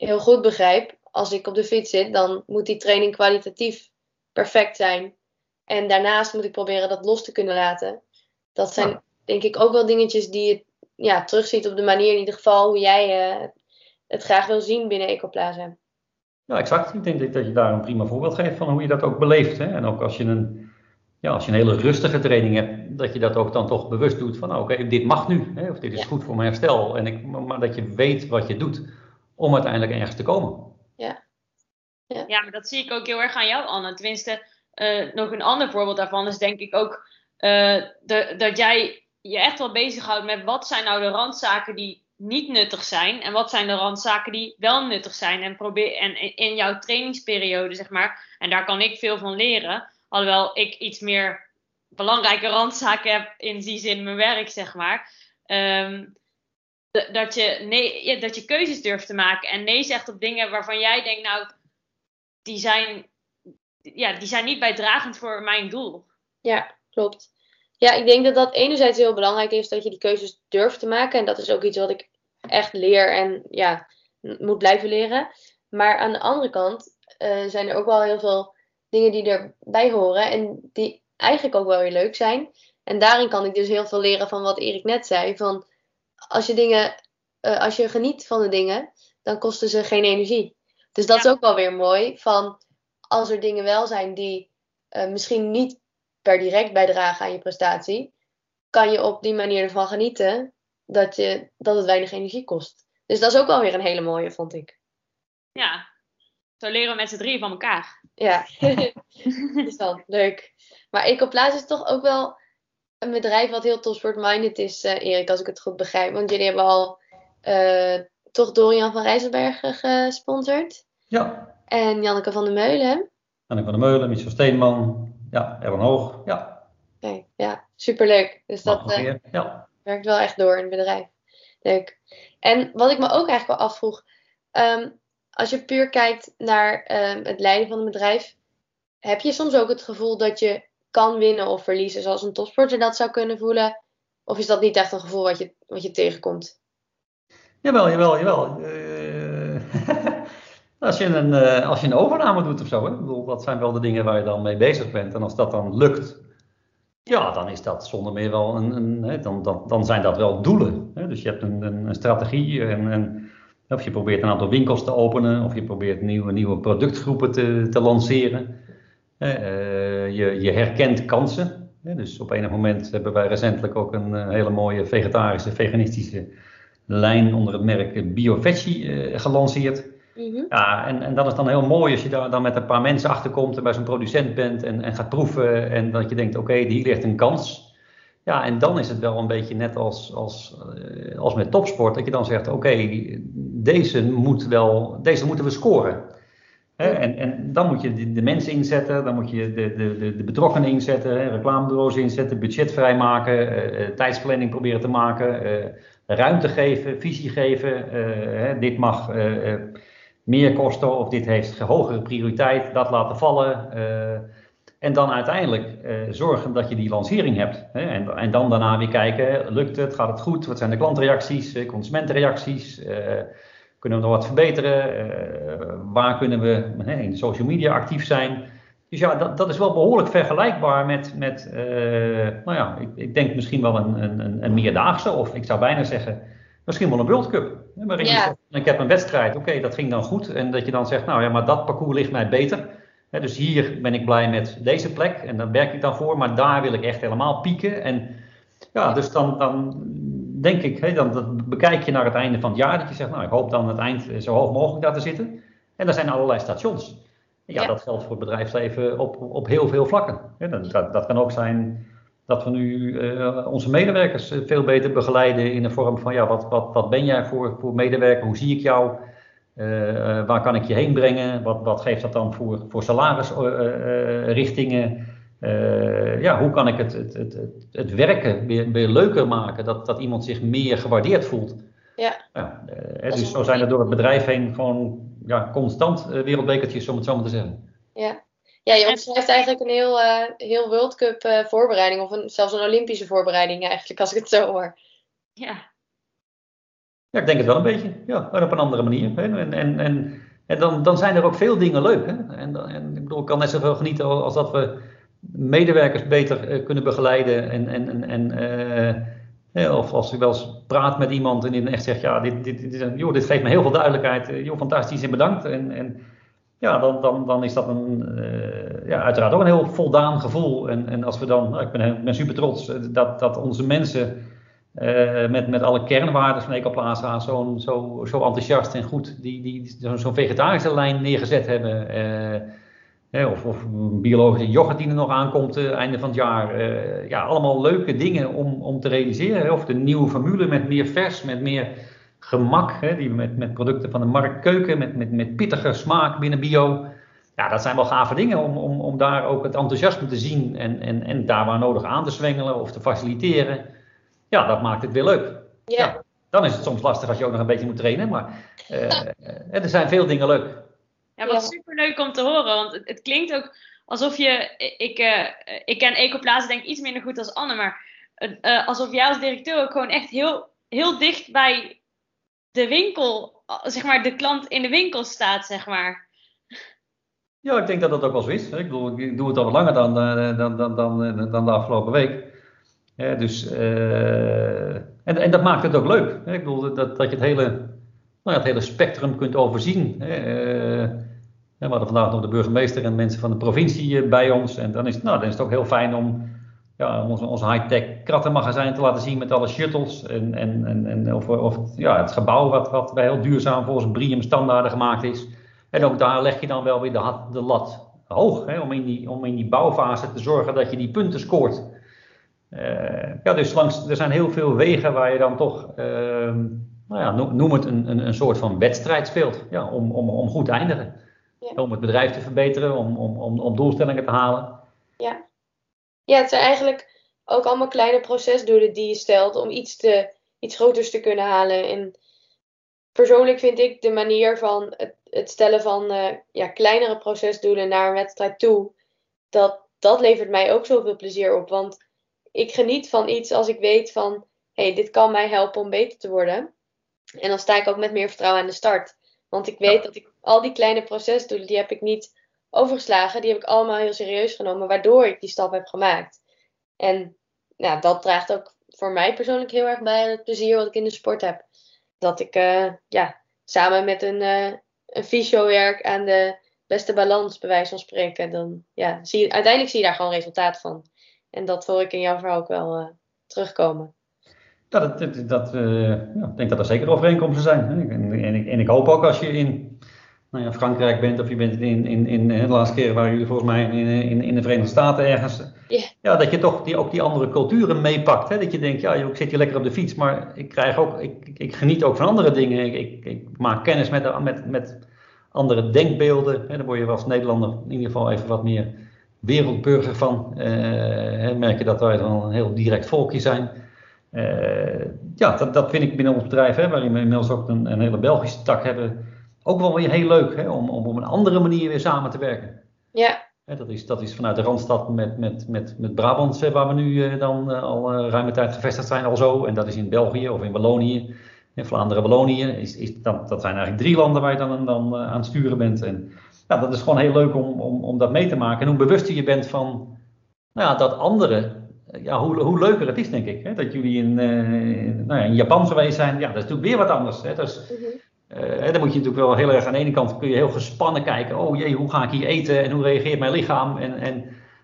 heel goed begrijp. Als ik op de fiets zit, dan moet die training kwalitatief perfect zijn. En daarnaast moet ik proberen dat los te kunnen laten. Dat zijn denk ik ook wel dingetjes die je ja, terugziet op de manier in ieder geval hoe jij uh, het graag wil zien binnen Ecoplaza. Ja, exact. Ik denk dat je daar een prima voorbeeld geeft van hoe je dat ook beleeft. Hè? En ook als je een, ja, als je een hele rustige training hebt, dat je dat ook dan toch bewust doet van, nou, oké, dit mag nu. Hè? Of dit is goed voor mijn herstel. En ik, maar dat je weet wat je doet om uiteindelijk ergens te komen. Ja. Ja. ja, maar dat zie ik ook heel erg aan jou, Anne. Tenminste, uh, nog een ander voorbeeld daarvan is denk ik ook uh, de, dat jij je echt wel bezighoudt met wat zijn nou de randzaken die niet nuttig zijn en wat zijn de randzaken die wel nuttig zijn. En, probeer, en in jouw trainingsperiode, zeg maar, en daar kan ik veel van leren, alhoewel ik iets meer belangrijke randzaken heb in die zin mijn werk, zeg maar. Um, dat je, nee, ja, dat je keuzes durft te maken en nee zegt op dingen waarvan jij denkt, nou, die zijn ja, die zijn niet bijdragend voor mijn doel. Ja, klopt. Ja, ik denk dat dat enerzijds heel belangrijk is dat je die keuzes durft te maken. En dat is ook iets wat ik echt leer en ja, moet blijven leren. Maar aan de andere kant eh, zijn er ook wel heel veel dingen die erbij horen en die eigenlijk ook wel weer leuk zijn. En daarin kan ik dus heel veel leren van wat Erik net zei. Van als je dingen, eh, als je geniet van de dingen, dan kosten ze geen energie. Dus dat is ook wel weer mooi. Van als er dingen wel zijn die eh, misschien niet per direct bijdragen aan je prestatie, kan je op die manier ervan genieten dat, je, dat het weinig energie kost. Dus dat is ook wel weer een hele mooie, vond ik. Ja, zo leren we met z'n drieën van elkaar. Ja, interessant, leuk. Maar Ecoplaza is toch ook wel een bedrijf wat heel topsport-minded is, uh, Erik, als ik het goed begrijp. Want jullie hebben al uh, toch Dorian van Rijsselbergen gesponsord. Ja. En Janneke van der Meulen. Janneke van der Meulen, Michel Steenman, ja, Erwin Hoog, ja. Oké, ja, superleuk. Dus dat uh, ja. werkt wel echt door in het bedrijf. Leuk. En wat ik me ook eigenlijk wel afvroeg, um, als je puur kijkt naar um, het leiden van een bedrijf, heb je soms ook het gevoel dat je kan winnen of verliezen zoals een topsporter dat zou kunnen voelen? Of is dat niet echt een gevoel wat je, wat je tegenkomt? Jawel, jawel, jawel. Uh, als, je een, uh, als je een overname doet of zo, hè? Ik bedoel, dat zijn wel de dingen waar je dan mee bezig bent. En als dat dan lukt, ja, dan is dat zonder meer wel een. een hè, dan, dan, dan zijn dat wel doelen. Hè? Dus je hebt een, een, strategie en, of je probeert een aantal winkels te openen, of je probeert nieuwe, nieuwe productgroepen te, te lanceren. Uh, je, je herkent kansen. Dus op enig moment hebben wij recentelijk ook een hele mooie vegetarische, veganistische lijn onder het merk BioVeggie uh, gelanceerd. Mm -hmm. Ja, en, en dat is dan heel mooi als je daar dan met een paar mensen achterkomt en bij zo'n producent bent en, en gaat proeven en dat je denkt, oké, okay, hier ligt een kans. Ja, en dan is het wel een beetje net als, als, uh, als met topsport, dat je dan zegt, oké, okay, deze, moet wel, deze moeten we scoren. En, en dan moet je de, mensen inzetten, dan moet je de, de, de betrokkenen inzetten, hè? reclamebureaus inzetten, budget vrijmaken, uh, tijdsplanning proberen te maken, ruimte geven, visie geven. Hè? Dit mag meer kosten of dit heeft hogere prioriteit, dat laten vallen. En dan uiteindelijk uh, zorgen dat je die lancering hebt. Hè? En, en, dan daarna weer kijken, lukt het, gaat het goed, wat zijn de klantreacties, consumentenreacties, uh, kunnen we nog wat verbeteren, waar kunnen we hè, in de social media actief zijn. Dus ja, dat, dat is wel behoorlijk vergelijkbaar met, met nou ja, ik, ik, denk misschien wel een, een, een meerdaagse, of ik zou bijna zeggen, misschien wel een World Cup. Waarin ja. ik heb een wedstrijd, oké, okay, dat ging dan goed. En dat je dan zegt, nou ja, maar dat parcours ligt mij beter. He, dus hier ben ik blij met deze plek en daar werk ik dan voor. Maar daar wil ik echt helemaal pieken. En ja, dus dan, dan denk ik, dan, dan bekijk je naar het einde van het jaar. Dat je zegt, nou ik hoop dan het eind zo hoog mogelijk daar te zitten. En er zijn allerlei stations. Ja, ja. dat geldt voor het bedrijfsleven op, op heel veel vlakken. Dat, dat, dat kan ook zijn dat we nu uh, onze medewerkers veel beter begeleiden in de vorm van ja, wat, wat, wat ben jij voor, voor medewerker, hoe zie ik jou, uh, waar kan ik je heen brengen, wat, wat geeft dat dan voor, voor salarisrichtingen, uh, ja, hoe kan ik het, het, het, het, het werken weer, weer leuker maken, dat, dat iemand zich meer gewaardeerd voelt. Ja. ja dus zo zijn er door het bedrijf heen gewoon ja, constant wereldbekertjes, om het zo maar te zeggen. Ja. Ja, je omschrijft eigenlijk een heel, uh, heel World Cup uh, voorbereiding. Of een, zelfs een Olympische voorbereiding eigenlijk, als ik het zo hoor. Ja. Ja, ik denk het wel een beetje. Ja, maar op een andere manier. Hè. En, en, en, en dan, dan zijn er ook veel dingen leuk. Hè. En, en ik bedoel, ik kan net zoveel genieten als dat we medewerkers beter uh, kunnen begeleiden. En, en, en, en of als ik wel eens praat met iemand en die echt zegt, ja, dit, dit, dit, joh, dit geeft me heel veel duidelijkheid. joh, fantastisch en bedankt. En, en ja, dan, dan, dan is dat een, ja, uiteraard ook een heel voldaan gevoel. En, en als we dan, ik ben, ben super trots dat, dat onze mensen met, met alle kernwaarden van Ecoplaza zo, zo, zo enthousiast en goed die, die, zo'n zo vegetarische lijn neergezet hebben. Of, of biologische yoghurt die er nog aankomt einde van het jaar. ja, allemaal leuke dingen om, om te realiseren. Of de nieuwe formule met meer vers, met meer gemak, hè, die met, met producten van de markt keuken, met, met, met pittige smaak binnen bio. Ja, dat zijn wel gave dingen om, om, om daar ook het enthousiasme te zien en, en, en daar waar nodig aan te zwengelen of te faciliteren. Ja, dat maakt het weer leuk. Ja. ja dan is het soms lastig als je ook nog een beetje moet trainen, maar uh, er zijn veel dingen leuk. Ja, wat ja. super leuk om te horen, want het, het klinkt ook alsof je, ik, uh, ik ken Ecoplaza denk ik iets minder goed als Anne, maar uh, alsof jij als directeur ook gewoon echt heel, heel dicht bij de winkel, zeg maar, de klant in de winkel staat, zeg maar. Ja, ik denk dat dat ook wel zo is. Ik bedoel, ik doe het al wat langer dan, dan, dan, dan, dan de afgelopen week. dus, uh, en, en dat maakt het ook leuk. Ik bedoel, dat, dat je het hele, nou het hele spectrum kunt overzien. Uh, we hadden vandaag nog de burgemeester en mensen van de provincie bij ons. En dan is, nou, dan is het ook heel fijn om ja, ons, ons high-tech krattenmagazijn te laten zien met alle shuttles. En, en, en, en of, of ja, het gebouw wat, wat heel duurzaam volgens Brium standaarden gemaakt is. En ook daar leg je dan wel weer de, de lat hoog. Hè, om, in die, om in die bouwfase te zorgen dat je die punten scoort. Uh, ja, dus langs, er zijn heel veel wegen waar je dan toch, uh, nou ja, noem het een, een, een soort van wedstrijd speelt. Ja, om, om, om goed te eindigen. Ja. Om het bedrijf te verbeteren, om, om, om, om doelstellingen te halen. Ja. ja, het zijn eigenlijk ook allemaal kleine procesdoelen die je stelt om iets, te, iets groters te kunnen halen. En persoonlijk vind ik de manier van het, het stellen van uh, ja, kleinere procesdoelen naar een wedstrijd toe, dat, dat levert mij ook zoveel plezier op. Want ik geniet van iets als ik weet van, hé, hey, dit kan mij helpen om beter te worden. En dan sta ik ook met meer vertrouwen aan de start. Want ik weet dat ik al die kleine procesdoelen, die heb ik niet overgeslagen. Die heb ik allemaal heel serieus genomen, waardoor ik die stap heb gemaakt. En nou, dat draagt ook voor mij persoonlijk heel erg bij aan het plezier wat ik in de sport heb. Dat ik uh, ja, samen met een, uh, een fysio werk aan de beste balans, bij wijze van spreken. Dan, ja, zie uiteindelijk zie je daar gewoon resultaat van. En dat hoor ik in jouw verhaal ook wel uh, terugkomen. Ja, dat, dat, dat uh, ja, ik denk dat er zeker overeenkomsten zijn. En, en, ik, en ik hoop ook als je in nou ja, Frankrijk bent of je bent in, in, in de laatste keer waren jullie volgens mij in, in, in de Verenigde Staten ergens. Yeah. Ja, dat je toch die, ook die andere culturen meepakt. Hè? Dat je denkt, ja, ik zit hier lekker op de fiets, maar ik, krijg ook, ik, ik geniet ook van andere dingen. Ik, ik, ik maak kennis met, met, met andere denkbeelden. Hè? Daar word je als Nederlander in ieder geval even wat meer wereldburger van. Uh, merk je dat wij dan een heel direct volkje zijn. Uh, ja, dat, dat vind ik binnen ons bedrijf, hè, waarin we inmiddels ook een, een hele Belgische tak hebben, ook wel weer heel leuk hè, om, om op een andere manier weer samen te werken. Ja. Hè, dat, is, dat is vanuit de Randstad met, met, met, met Brabant, waar we nu uh, dan uh, al ruime tijd gevestigd zijn, al zo. En dat is in België of in Wallonië, in Vlaanderen-Wallonië. Is, is, dat, dat zijn eigenlijk drie landen waar je dan, dan aan het sturen bent. En ja, dat is gewoon heel leuk om, om, om dat mee te maken. En hoe bewuster je bent van nou ja, dat anderen ja, hoe, hoe leuker het is, denk ik. Hè? Dat jullie in, uh, nou ja, in Japan geweest zijn, ja, dat is natuurlijk weer wat anders. Hè? Dus, uh, dan moet je natuurlijk wel heel erg aan de ene kant kun je heel gespannen kijken. Oh jee, hoe ga ik hier eten en hoe reageert mijn lichaam? En, en,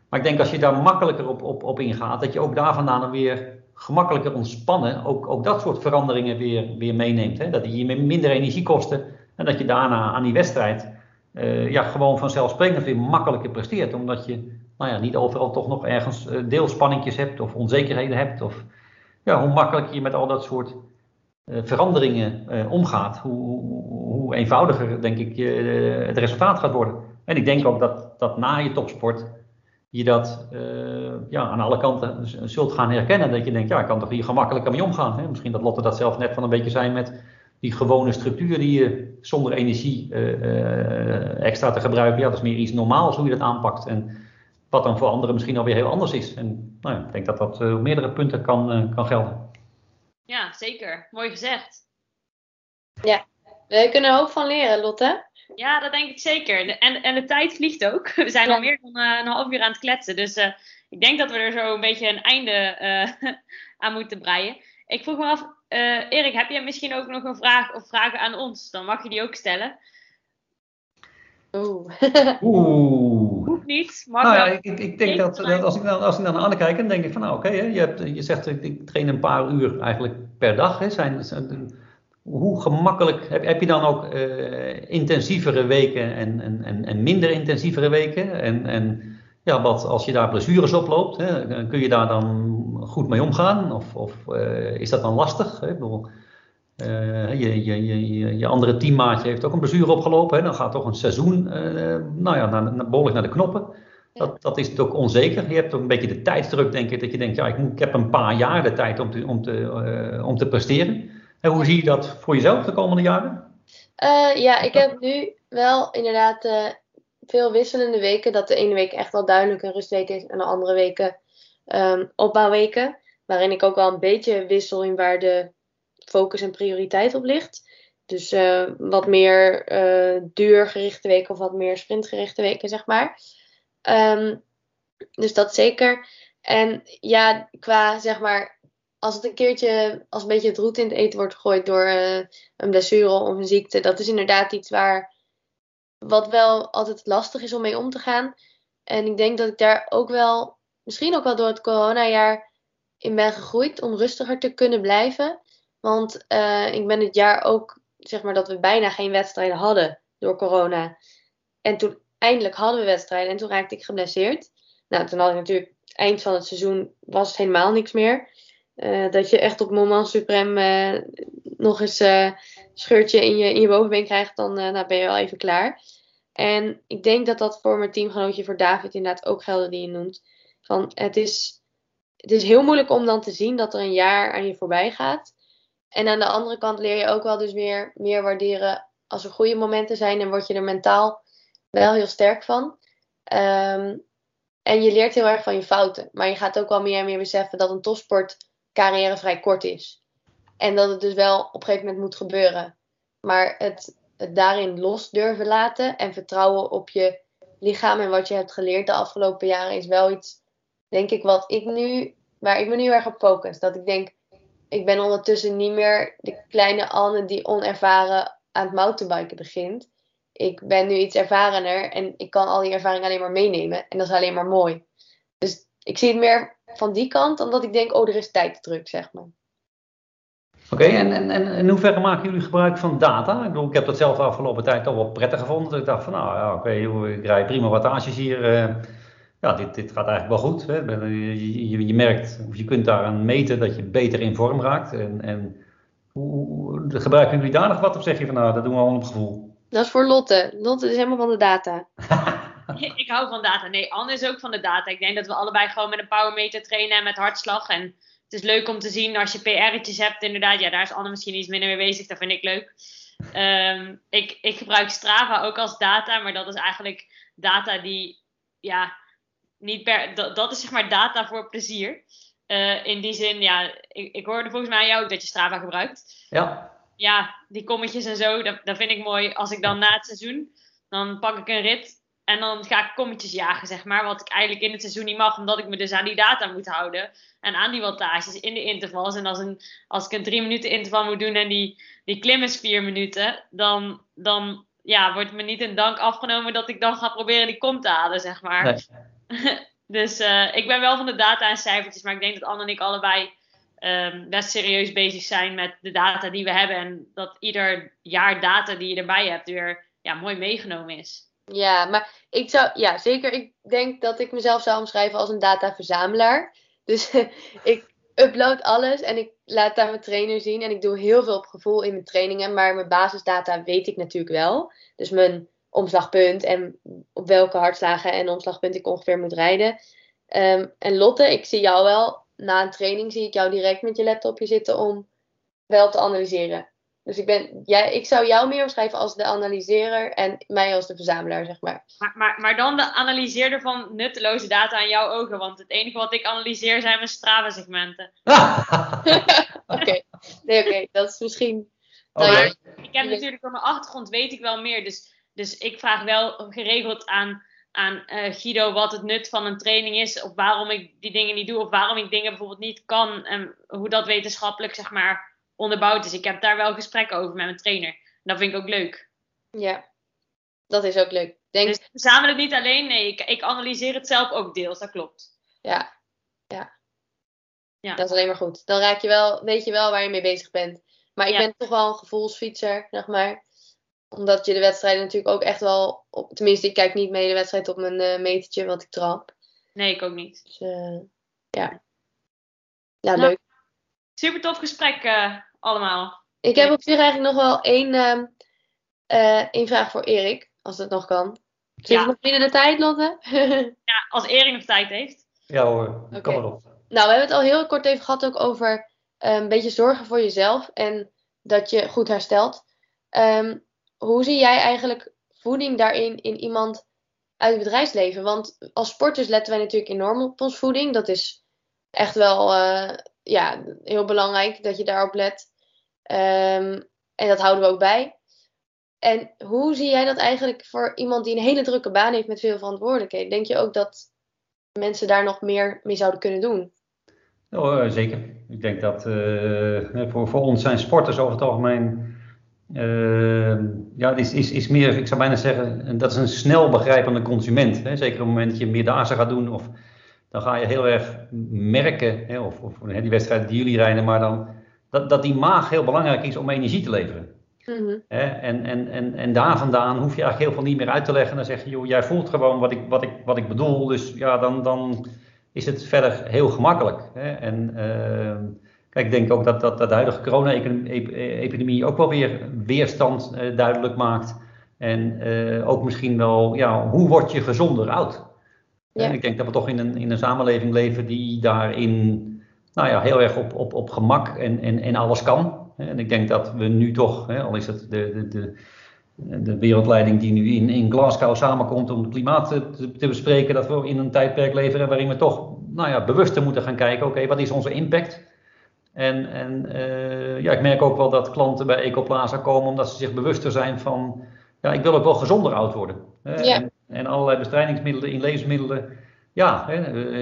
maar ik denk als je daar makkelijker op, op, op ingaat, dat je ook daar vandaan dan weer gemakkelijker ontspannen, ook, ook dat soort veranderingen weer, weer meeneemt. Hè? Dat die je minder energie kosten en dat je daarna aan die wedstrijd uh, ja, gewoon vanzelfsprekend weer makkelijker presteert. Omdat je nou ja, niet overal toch nog ergens uh, deelspanningjes hebt of onzekerheden hebt. Of ja, hoe makkelijk je met al dat soort uh, veranderingen uh, omgaat, hoe, hoe, eenvoudiger denk ik het resultaat gaat worden. En ik denk ook dat, dat na je topsport je dat ja, aan alle kanten zult gaan herkennen. Dat je denkt, ja, ik kan toch hier gemakkelijker mee omgaan. Hè? Misschien dat Lotte dat zelf net van een beetje zijn met die gewone structuur die je zonder energie extra te gebruiken. Ja, dat is meer iets normaals hoe je dat aanpakt. En, wat dan voor anderen misschien alweer heel anders is. En nou ja, ik denk dat dat uh, op meerdere punten kan, uh, kan gelden. Ja, zeker. Mooi gezegd. Ja, we kunnen er hoop van leren, Lotte. Ja, dat denk ik zeker. En, en de tijd vliegt ook. We zijn ja. al meer dan uh, een half uur aan het kletsen. Dus ik denk dat we er zo een beetje een einde aan moeten breien. Ik vroeg me af, Erik, heb jij misschien ook nog een vraag of vragen aan ons? Dan mag je die ook stellen. Oeh. Oeh. Niet. Mag nou ja, ik, ik, ik denk dat, dat als, ik dan, als ik dan naar Anne kijk, dan denk ik van nou oké, okay, je, hebt, je zegt ik train een paar uur eigenlijk per dag. Hè, zijn, zijn, hoe gemakkelijk, heb, heb je dan ook uh, intensievere weken en, en, en, en, minder intensievere weken? En, en ja, wat als je daar blessures oploopt, hè, kun je daar dan goed mee omgaan? Of, of uh, is dat dan lastig? Hè? Ik bedoel, uh, je, je, je, je, andere teammaatje heeft ook een blessure opgelopen. Hè? Dan gaat toch een seizoen uh, nou ja, naar, naar, behoorlijk naar de knoppen. Dat, dat is natuurlijk onzeker. Je hebt ook een beetje de tijdsdruk, denk ik, dat je denkt, ja, ik, moet, ik heb een paar jaar de tijd om te, om te, uh, om te presteren. En hoe zie je dat voor jezelf de komende jaren? ja, ik heb nu wel inderdaad veel wisselende weken. Dat de ene week echt wel duidelijk een rustweek is en de andere weken um, opbouwweken. Waarin ik ook wel een beetje wissel in waar de focus en prioriteit op ligt. Dus eh, wat meer uh, duurgerichte weken of wat meer sprintgerichte weken, zeg maar. Ehm, dus dat zeker. En ja, qua zeg maar, als het een keertje, als een beetje het roet in het eten wordt gegooid door uh, een blessure of een ziekte, dat is inderdaad iets waar, wat wel altijd lastig is om mee om te gaan. En ik denk dat ik daar ook wel, misschien ook wel door het coronajaar, in ben gegroeid om rustiger te kunnen blijven. Want ik ben het jaar ook zeg maar, dat we bijna geen wedstrijden hadden door corona. En toen eindelijk hadden we wedstrijden en toen raakte ik geblesseerd. Nou, toen had ik natuurlijk eind van het seizoen was het helemaal niks meer. Uh, dat je echt op moment suprem uh, nog eens uh, scheurtje in je, in je bovenbeen krijgt, dan nou ben je wel even klaar. En ik denk dat dat voor mijn teamgenootje, voor David inderdaad ook geldt die je noemt. Van, het, is, het is heel moeilijk om dan te zien dat er een jaar aan je voorbij gaat. En aan de andere kant leer je ook wel dus weer meer waarderen als er goede momenten zijn en word je er mentaal wel heel sterk van. Um, en je leert heel erg van je fouten. Maar je gaat ook wel meer en meer beseffen dat een topsportcarrière vrij kort is. En dat het dus wel op een gegeven moment moet gebeuren. Maar het, het daarin los durven laten en vertrouwen op je lichaam en wat je hebt geleerd de afgelopen jaren is wel iets, denk ik, wat ik nu, waar ik me nu erg op focus. Dat ik denk, ik ben ondertussen niet meer de kleine Anne die onervaren aan het mountainbiken begint. Ik ben nu iets ervarener en ik kan al die ervaring alleen maar meenemen. En dat is alleen maar mooi. Dus ik zie het meer van die kant dan dat ik denk, oh, er is tijd druk, zeg maar. Oké, en, en, en in hoeverre maken jullie gebruik van data? Ik bedoel, ik heb dat zelf de afgelopen tijd toch wel prettig gevonden. Dat ik dacht van, nou ja, oké, ik rijd prima wattages hier. Uh, ja, dit, dit gaat eigenlijk wel goed. Hè. Je, je, je, merkt, of je kunt daaraan meten dat je beter in vorm raakt. En, en hoe, gebruiken jullie daar nog wat of zeg je van nou, dat doen we allemaal op gevoel? Dat is voor Lotte. Lotte is helemaal van de data. ik hou van data. Nee, Anne is ook van de data. Ik denk dat we allebei gewoon met een powermeter trainen en met hartslag. En het is leuk om te zien als je PR'tjes hebt, inderdaad. Ja, daar is Anne misschien iets minder mee bezig. Dat vind ik leuk. Um, ik, ik gebruik Strava ook als data, maar dat is eigenlijk data die, ja, niet per, dat, dat is zeg maar data voor plezier. Uh, in die zin, ja, ik, ik hoorde volgens mij jou ook dat je Strava gebruikt. Ja. Ja, die kommetjes en zo, dat, dat vind ik mooi. Als ik dan na het seizoen, dan pak ik een rit en dan ga ik kommetjes jagen, zeg maar. Wat ik eigenlijk in het seizoen niet mag, omdat ik me dus aan die data moet houden. En aan die wattages in de intervals. En als, een, als ik een drie minuten interval moet doen en die, die klim is vier minuten, dan, dan ja, wordt me niet in dank afgenomen dat ik dan ga proberen die kom te halen, zeg maar. Nee. dus uh, ik ben wel van de data en cijfertjes, maar ik denk dat Anne en ik allebei um, best serieus bezig zijn met de data die we hebben. En dat ieder jaar data die je erbij hebt weer ja, mooi meegenomen is. Ja, maar ik zou, ja, zeker. Ik denk dat ik mezelf zou omschrijven als een dataverzamelaar. Dus ik upload alles en ik laat daar mijn trainer zien. En ik doe heel veel op gevoel in mijn trainingen. Maar mijn basisdata weet ik natuurlijk wel. Dus mijn omslagpunt en op welke hartslagen en omslagpunt ik ongeveer moet rijden. Ehm, en Lotte, ik zie jou wel, na een training zie ik jou direct met je laptopje zitten om wel te analyseren. Dus ik, ben, jij, ik zou jou meer omschrijven als de analyserer en mij als de verzamelaar, zeg maar. Maar, maar, maar dan de analyseerder van nutteloze data aan jouw ogen. Want het enige wat ik analyseer zijn mijn Strava-segmenten. oké, nee, oké. Dat is misschien... Oh, nou, ik heb natuurlijk op mijn achtergrond weet ik wel meer. Dus dus ik vraag wel geregeld aan, aan uh, Guido wat het nut van een training is. Of waarom ik die dingen niet doe. Of waarom ik dingen bijvoorbeeld niet kan. En hoe dat wetenschappelijk zeg maar onderbouwd is. Ik heb daar wel gesprekken over met mijn trainer. Dat vind ik ook leuk. Ja, dat is ook leuk. Denk... Dus samen het niet alleen. Nee, ik, ik analyseer het zelf ook deels. Dat klopt. Ja, ja. ja. Dat is alleen maar goed. Dan raak je wel, weet je wel waar je mee bezig bent. Maar ik ben toch wel een gevoelsfietser, zeg maar omdat je de wedstrijden natuurlijk ook echt wel. Op, tenminste, ik kijk niet mee de wedstrijd op mijn uh, metertje wat ik trap. Nee, ik ook niet. Dus, uh, ja. Ja, nou, leuk. Super tof gesprek uh, allemaal. Ik heb op zich eigenlijk nog wel één, ehm, één vraag voor Erik, als het nog kan. Zit ja. nog binnen de tijd, Lotte? ja, als Erik nog tijd heeft. Ja hoor, okay. kom maar op. Nou, we hebben het al heel kort even gehad ook over een beetje zorgen voor jezelf en dat je goed herstelt. Um, hoe zie jij eigenlijk voeding daarin in iemand uit het bedrijfsleven? Want als sporters letten wij natuurlijk enorm op ons voeding. Dat is echt wel uh, ja, heel belangrijk dat je daarop let. Ehm, en dat houden we ook bij. En hoe zie jij dat eigenlijk voor iemand die een hele drukke baan heeft met veel verantwoordelijkheden? Denk je ook dat mensen daar nog meer mee zouden kunnen doen? Oh, eh, zeker. Ik denk dat eh, voor, voor ons zijn sporters over het algemeen. Eh, ja, is, is, is meer, ik zou bijna zeggen, dat is een snel begrijpende consument. Hè? Zeker op het moment dat je meerdaagse gaat doen, of dan ga je heel erg merken, hè, of, of hè, die wedstrijd die jullie rijden, maar dan dat, dat die maag heel belangrijk is om energie te leveren. Mhm. Hè? En, en, en, en daar vandaan hoef je eigenlijk heel veel niet meer uit te leggen. Dan zeg je, joh, jij voelt gewoon wat ik, wat ik, wat ik bedoel. Dus ja, dan, dan is het verder heel gemakkelijk. Hè? En uh, kijk, ik denk ook dat, dat, dat de huidige corona-epidemie ook wel weer weerstand uh, duidelijk maakt. En uh, ook misschien wel, ja, hoe word je gezonder oud? Ja. En ik denk dat we toch in een, in een samenleving leven die daarin nou ja, heel erg op, op, op gemak en, en, en alles kan. En ik denk dat we nu toch, hè, al is het de, de, de, de wereldleiding die nu in, in Glasgow samenkomt om het klimaat te, te, bespreken, dat we in een tijdperk leven waarin we toch nou ja, bewuster moeten gaan kijken, oké, okay, wat is onze impact? En, en uh, ja, ik merk ook wel dat klanten bij Ecoplaza komen omdat ze zich bewuster zijn van, ja, ik wil ook wel gezonder oud worden. Hè? Ja. En, en allerlei bestrijdingsmiddelen in levensmiddelen ja, hè,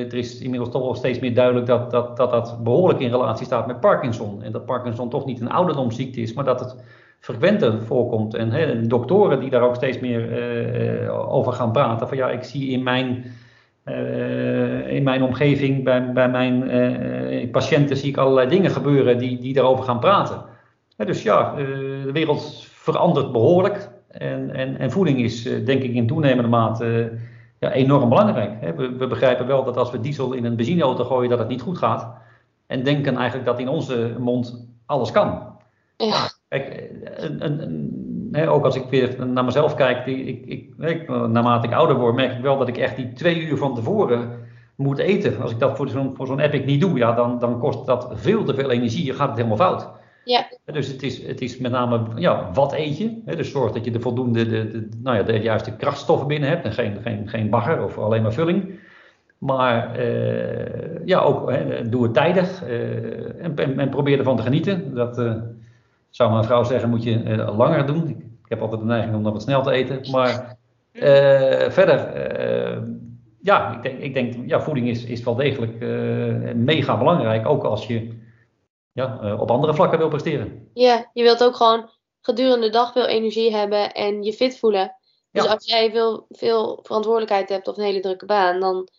er is inmiddels toch wel steeds meer duidelijk dat, dat, dat dat behoorlijk in relatie staat met Parkinson. En dat Parkinson toch niet een ouderdomsziekte is, maar dat het frequenter voorkomt. En hè, doktoren die daar ook steeds meer uh, over gaan praten. Van ja, ik zie in mijn, in mijn omgeving, bij, bij mijn uh, patiënten, zie ik allerlei dingen gebeuren die, die daarover gaan praten. Dus ja, de wereld verandert behoorlijk. En, en, en voeding is denk ik in toenemende mate ja, enorm belangrijk. Hè. We, we, begrijpen wel dat als we diesel in een benzineauto gooien, dat het niet goed gaat. En denken eigenlijk dat in onze mond alles kan. Ja. Kijk, een, een, hè, ook als ik weer naar mezelf kijk, die, ik, ik, ik, naarmate ik ouder word, merk ik wel dat ik echt die twee uur van tevoren moet eten. Als ik dat voor zo'n voor zo'n epic niet doe, ja, dan, dan kost dat veel te veel energie. Je gaat het helemaal fout. Ja. Dus het is, het is met name, ja, wat eet je? Hè? Dus zorg dat je de voldoende, de, de, nou ja, de juiste krachtstoffen binnen hebt en geen, geen, geen bagger of alleen maar vulling. Maar uh, ja, ook hè, doe het tijdig uh, en, en, en, probeer ervan te genieten. Dat uh, zou mijn vrouw zeggen, moet je langer doen. Ik, ik, heb altijd de neiging om dan wat snel te eten. Maar verder, ja, ik denk, ik denk ja, voeding is, is wel degelijk mega belangrijk. Ook als je ja, op andere vlakken wil presteren. Ja, je wilt ook gewoon gedurende de dag veel energie hebben en je fit voelen. Dus ja. als jij veel, veel verantwoordelijkheid hebt of een hele drukke baan, dan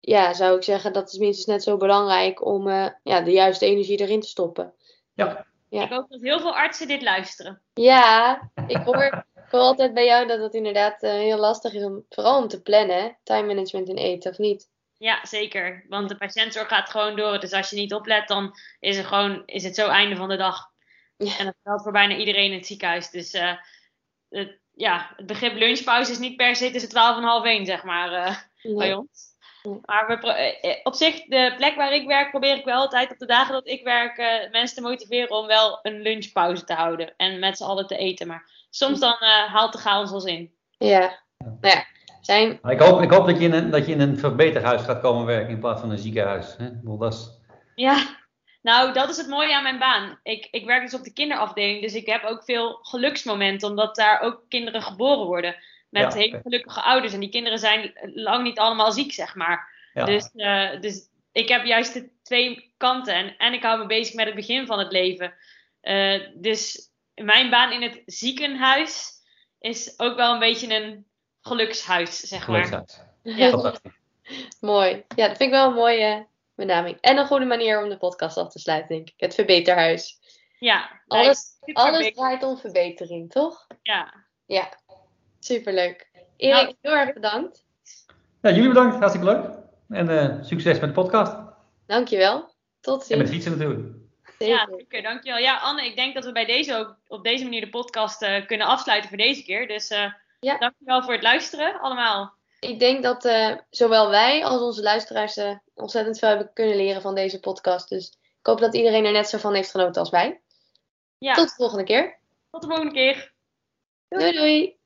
ja, zou ik zeggen dat is minstens net zo belangrijk om uh, ja, de juiste energie erin te stoppen. Ja. Ja. Ik hoop dat heel veel artsen dit luisteren. Ja, ik hoor, ik hoor altijd bij jou dat het inderdaad uh, heel lastig is om vooral om te plannen, time management in eten of niet. Ja, zeker. Want de patiëntzorg gaat gewoon door. Dus als je niet oplet, dan is het gewoon is het zo einde van de dag. Ja. En dat geldt voor bijna iedereen in het ziekenhuis. Dus uh, het, ja, het begrip lunchpauze is niet per se tussen 12 en half 1, zeg maar, uh, nee. bij ons. Maar we, op zich, de plek waar ik werk, probeer ik wel altijd op de dagen dat ik werk uh, mensen te motiveren om wel een lunchpauze te houden. En met z'n allen te eten. Maar soms dan haalt de chaos ons in. Ja, nou ja. Zijn... Ik, hoop, ik hoop dat je, in een, dat je in een verbeterhuis gaat komen werken in plaats van een ziekenhuis. Hè? Dat is... Ja, nou dat is het mooie aan mijn baan. Ik, ik werk dus op de kinderafdeling, dus ik heb ook veel geluksmomenten, omdat daar ook kinderen geboren worden. Met ja, hele gelukkige ouders. En die kinderen zijn lang niet allemaal ziek, zeg maar. Ja. Dus, uh, dus ik heb juist de twee kanten. En, en ik hou me bezig met het begin van het leven. Uh, dus mijn baan in het ziekenhuis is ook wel een beetje een gelukshuis, zeg maar. Gelukshuis. Ja. Mooi. Ja, dat vind ik wel een mooie benaming. En een goede manier om de podcast af te sluiten, denk ik. Het verbeterhuis. Ja. Alles, alles draait om verbetering, toch? Ja. Ja. Superleuk. Erik, nou, heel erg bedankt. Ja, jullie bedankt. Hartstikke leuk. En uh, succes met de podcast. Dankjewel. Tot ziens. En met fietsen natuurlijk. Zeker. Ja, zeker. Dankjewel. Ja, Anne, ik denk dat we bij deze ook op deze manier de podcast uh, kunnen afsluiten voor deze keer. Dus uh, ja. dankjewel voor het luisteren allemaal. Ik denk dat uh, zowel wij als onze luisteraars uh, ontzettend veel hebben kunnen leren van deze podcast. Dus ik hoop dat iedereen er net zo van heeft genoten als wij. Ja. Tot de volgende keer. Tot de volgende keer. doei. doei. doei.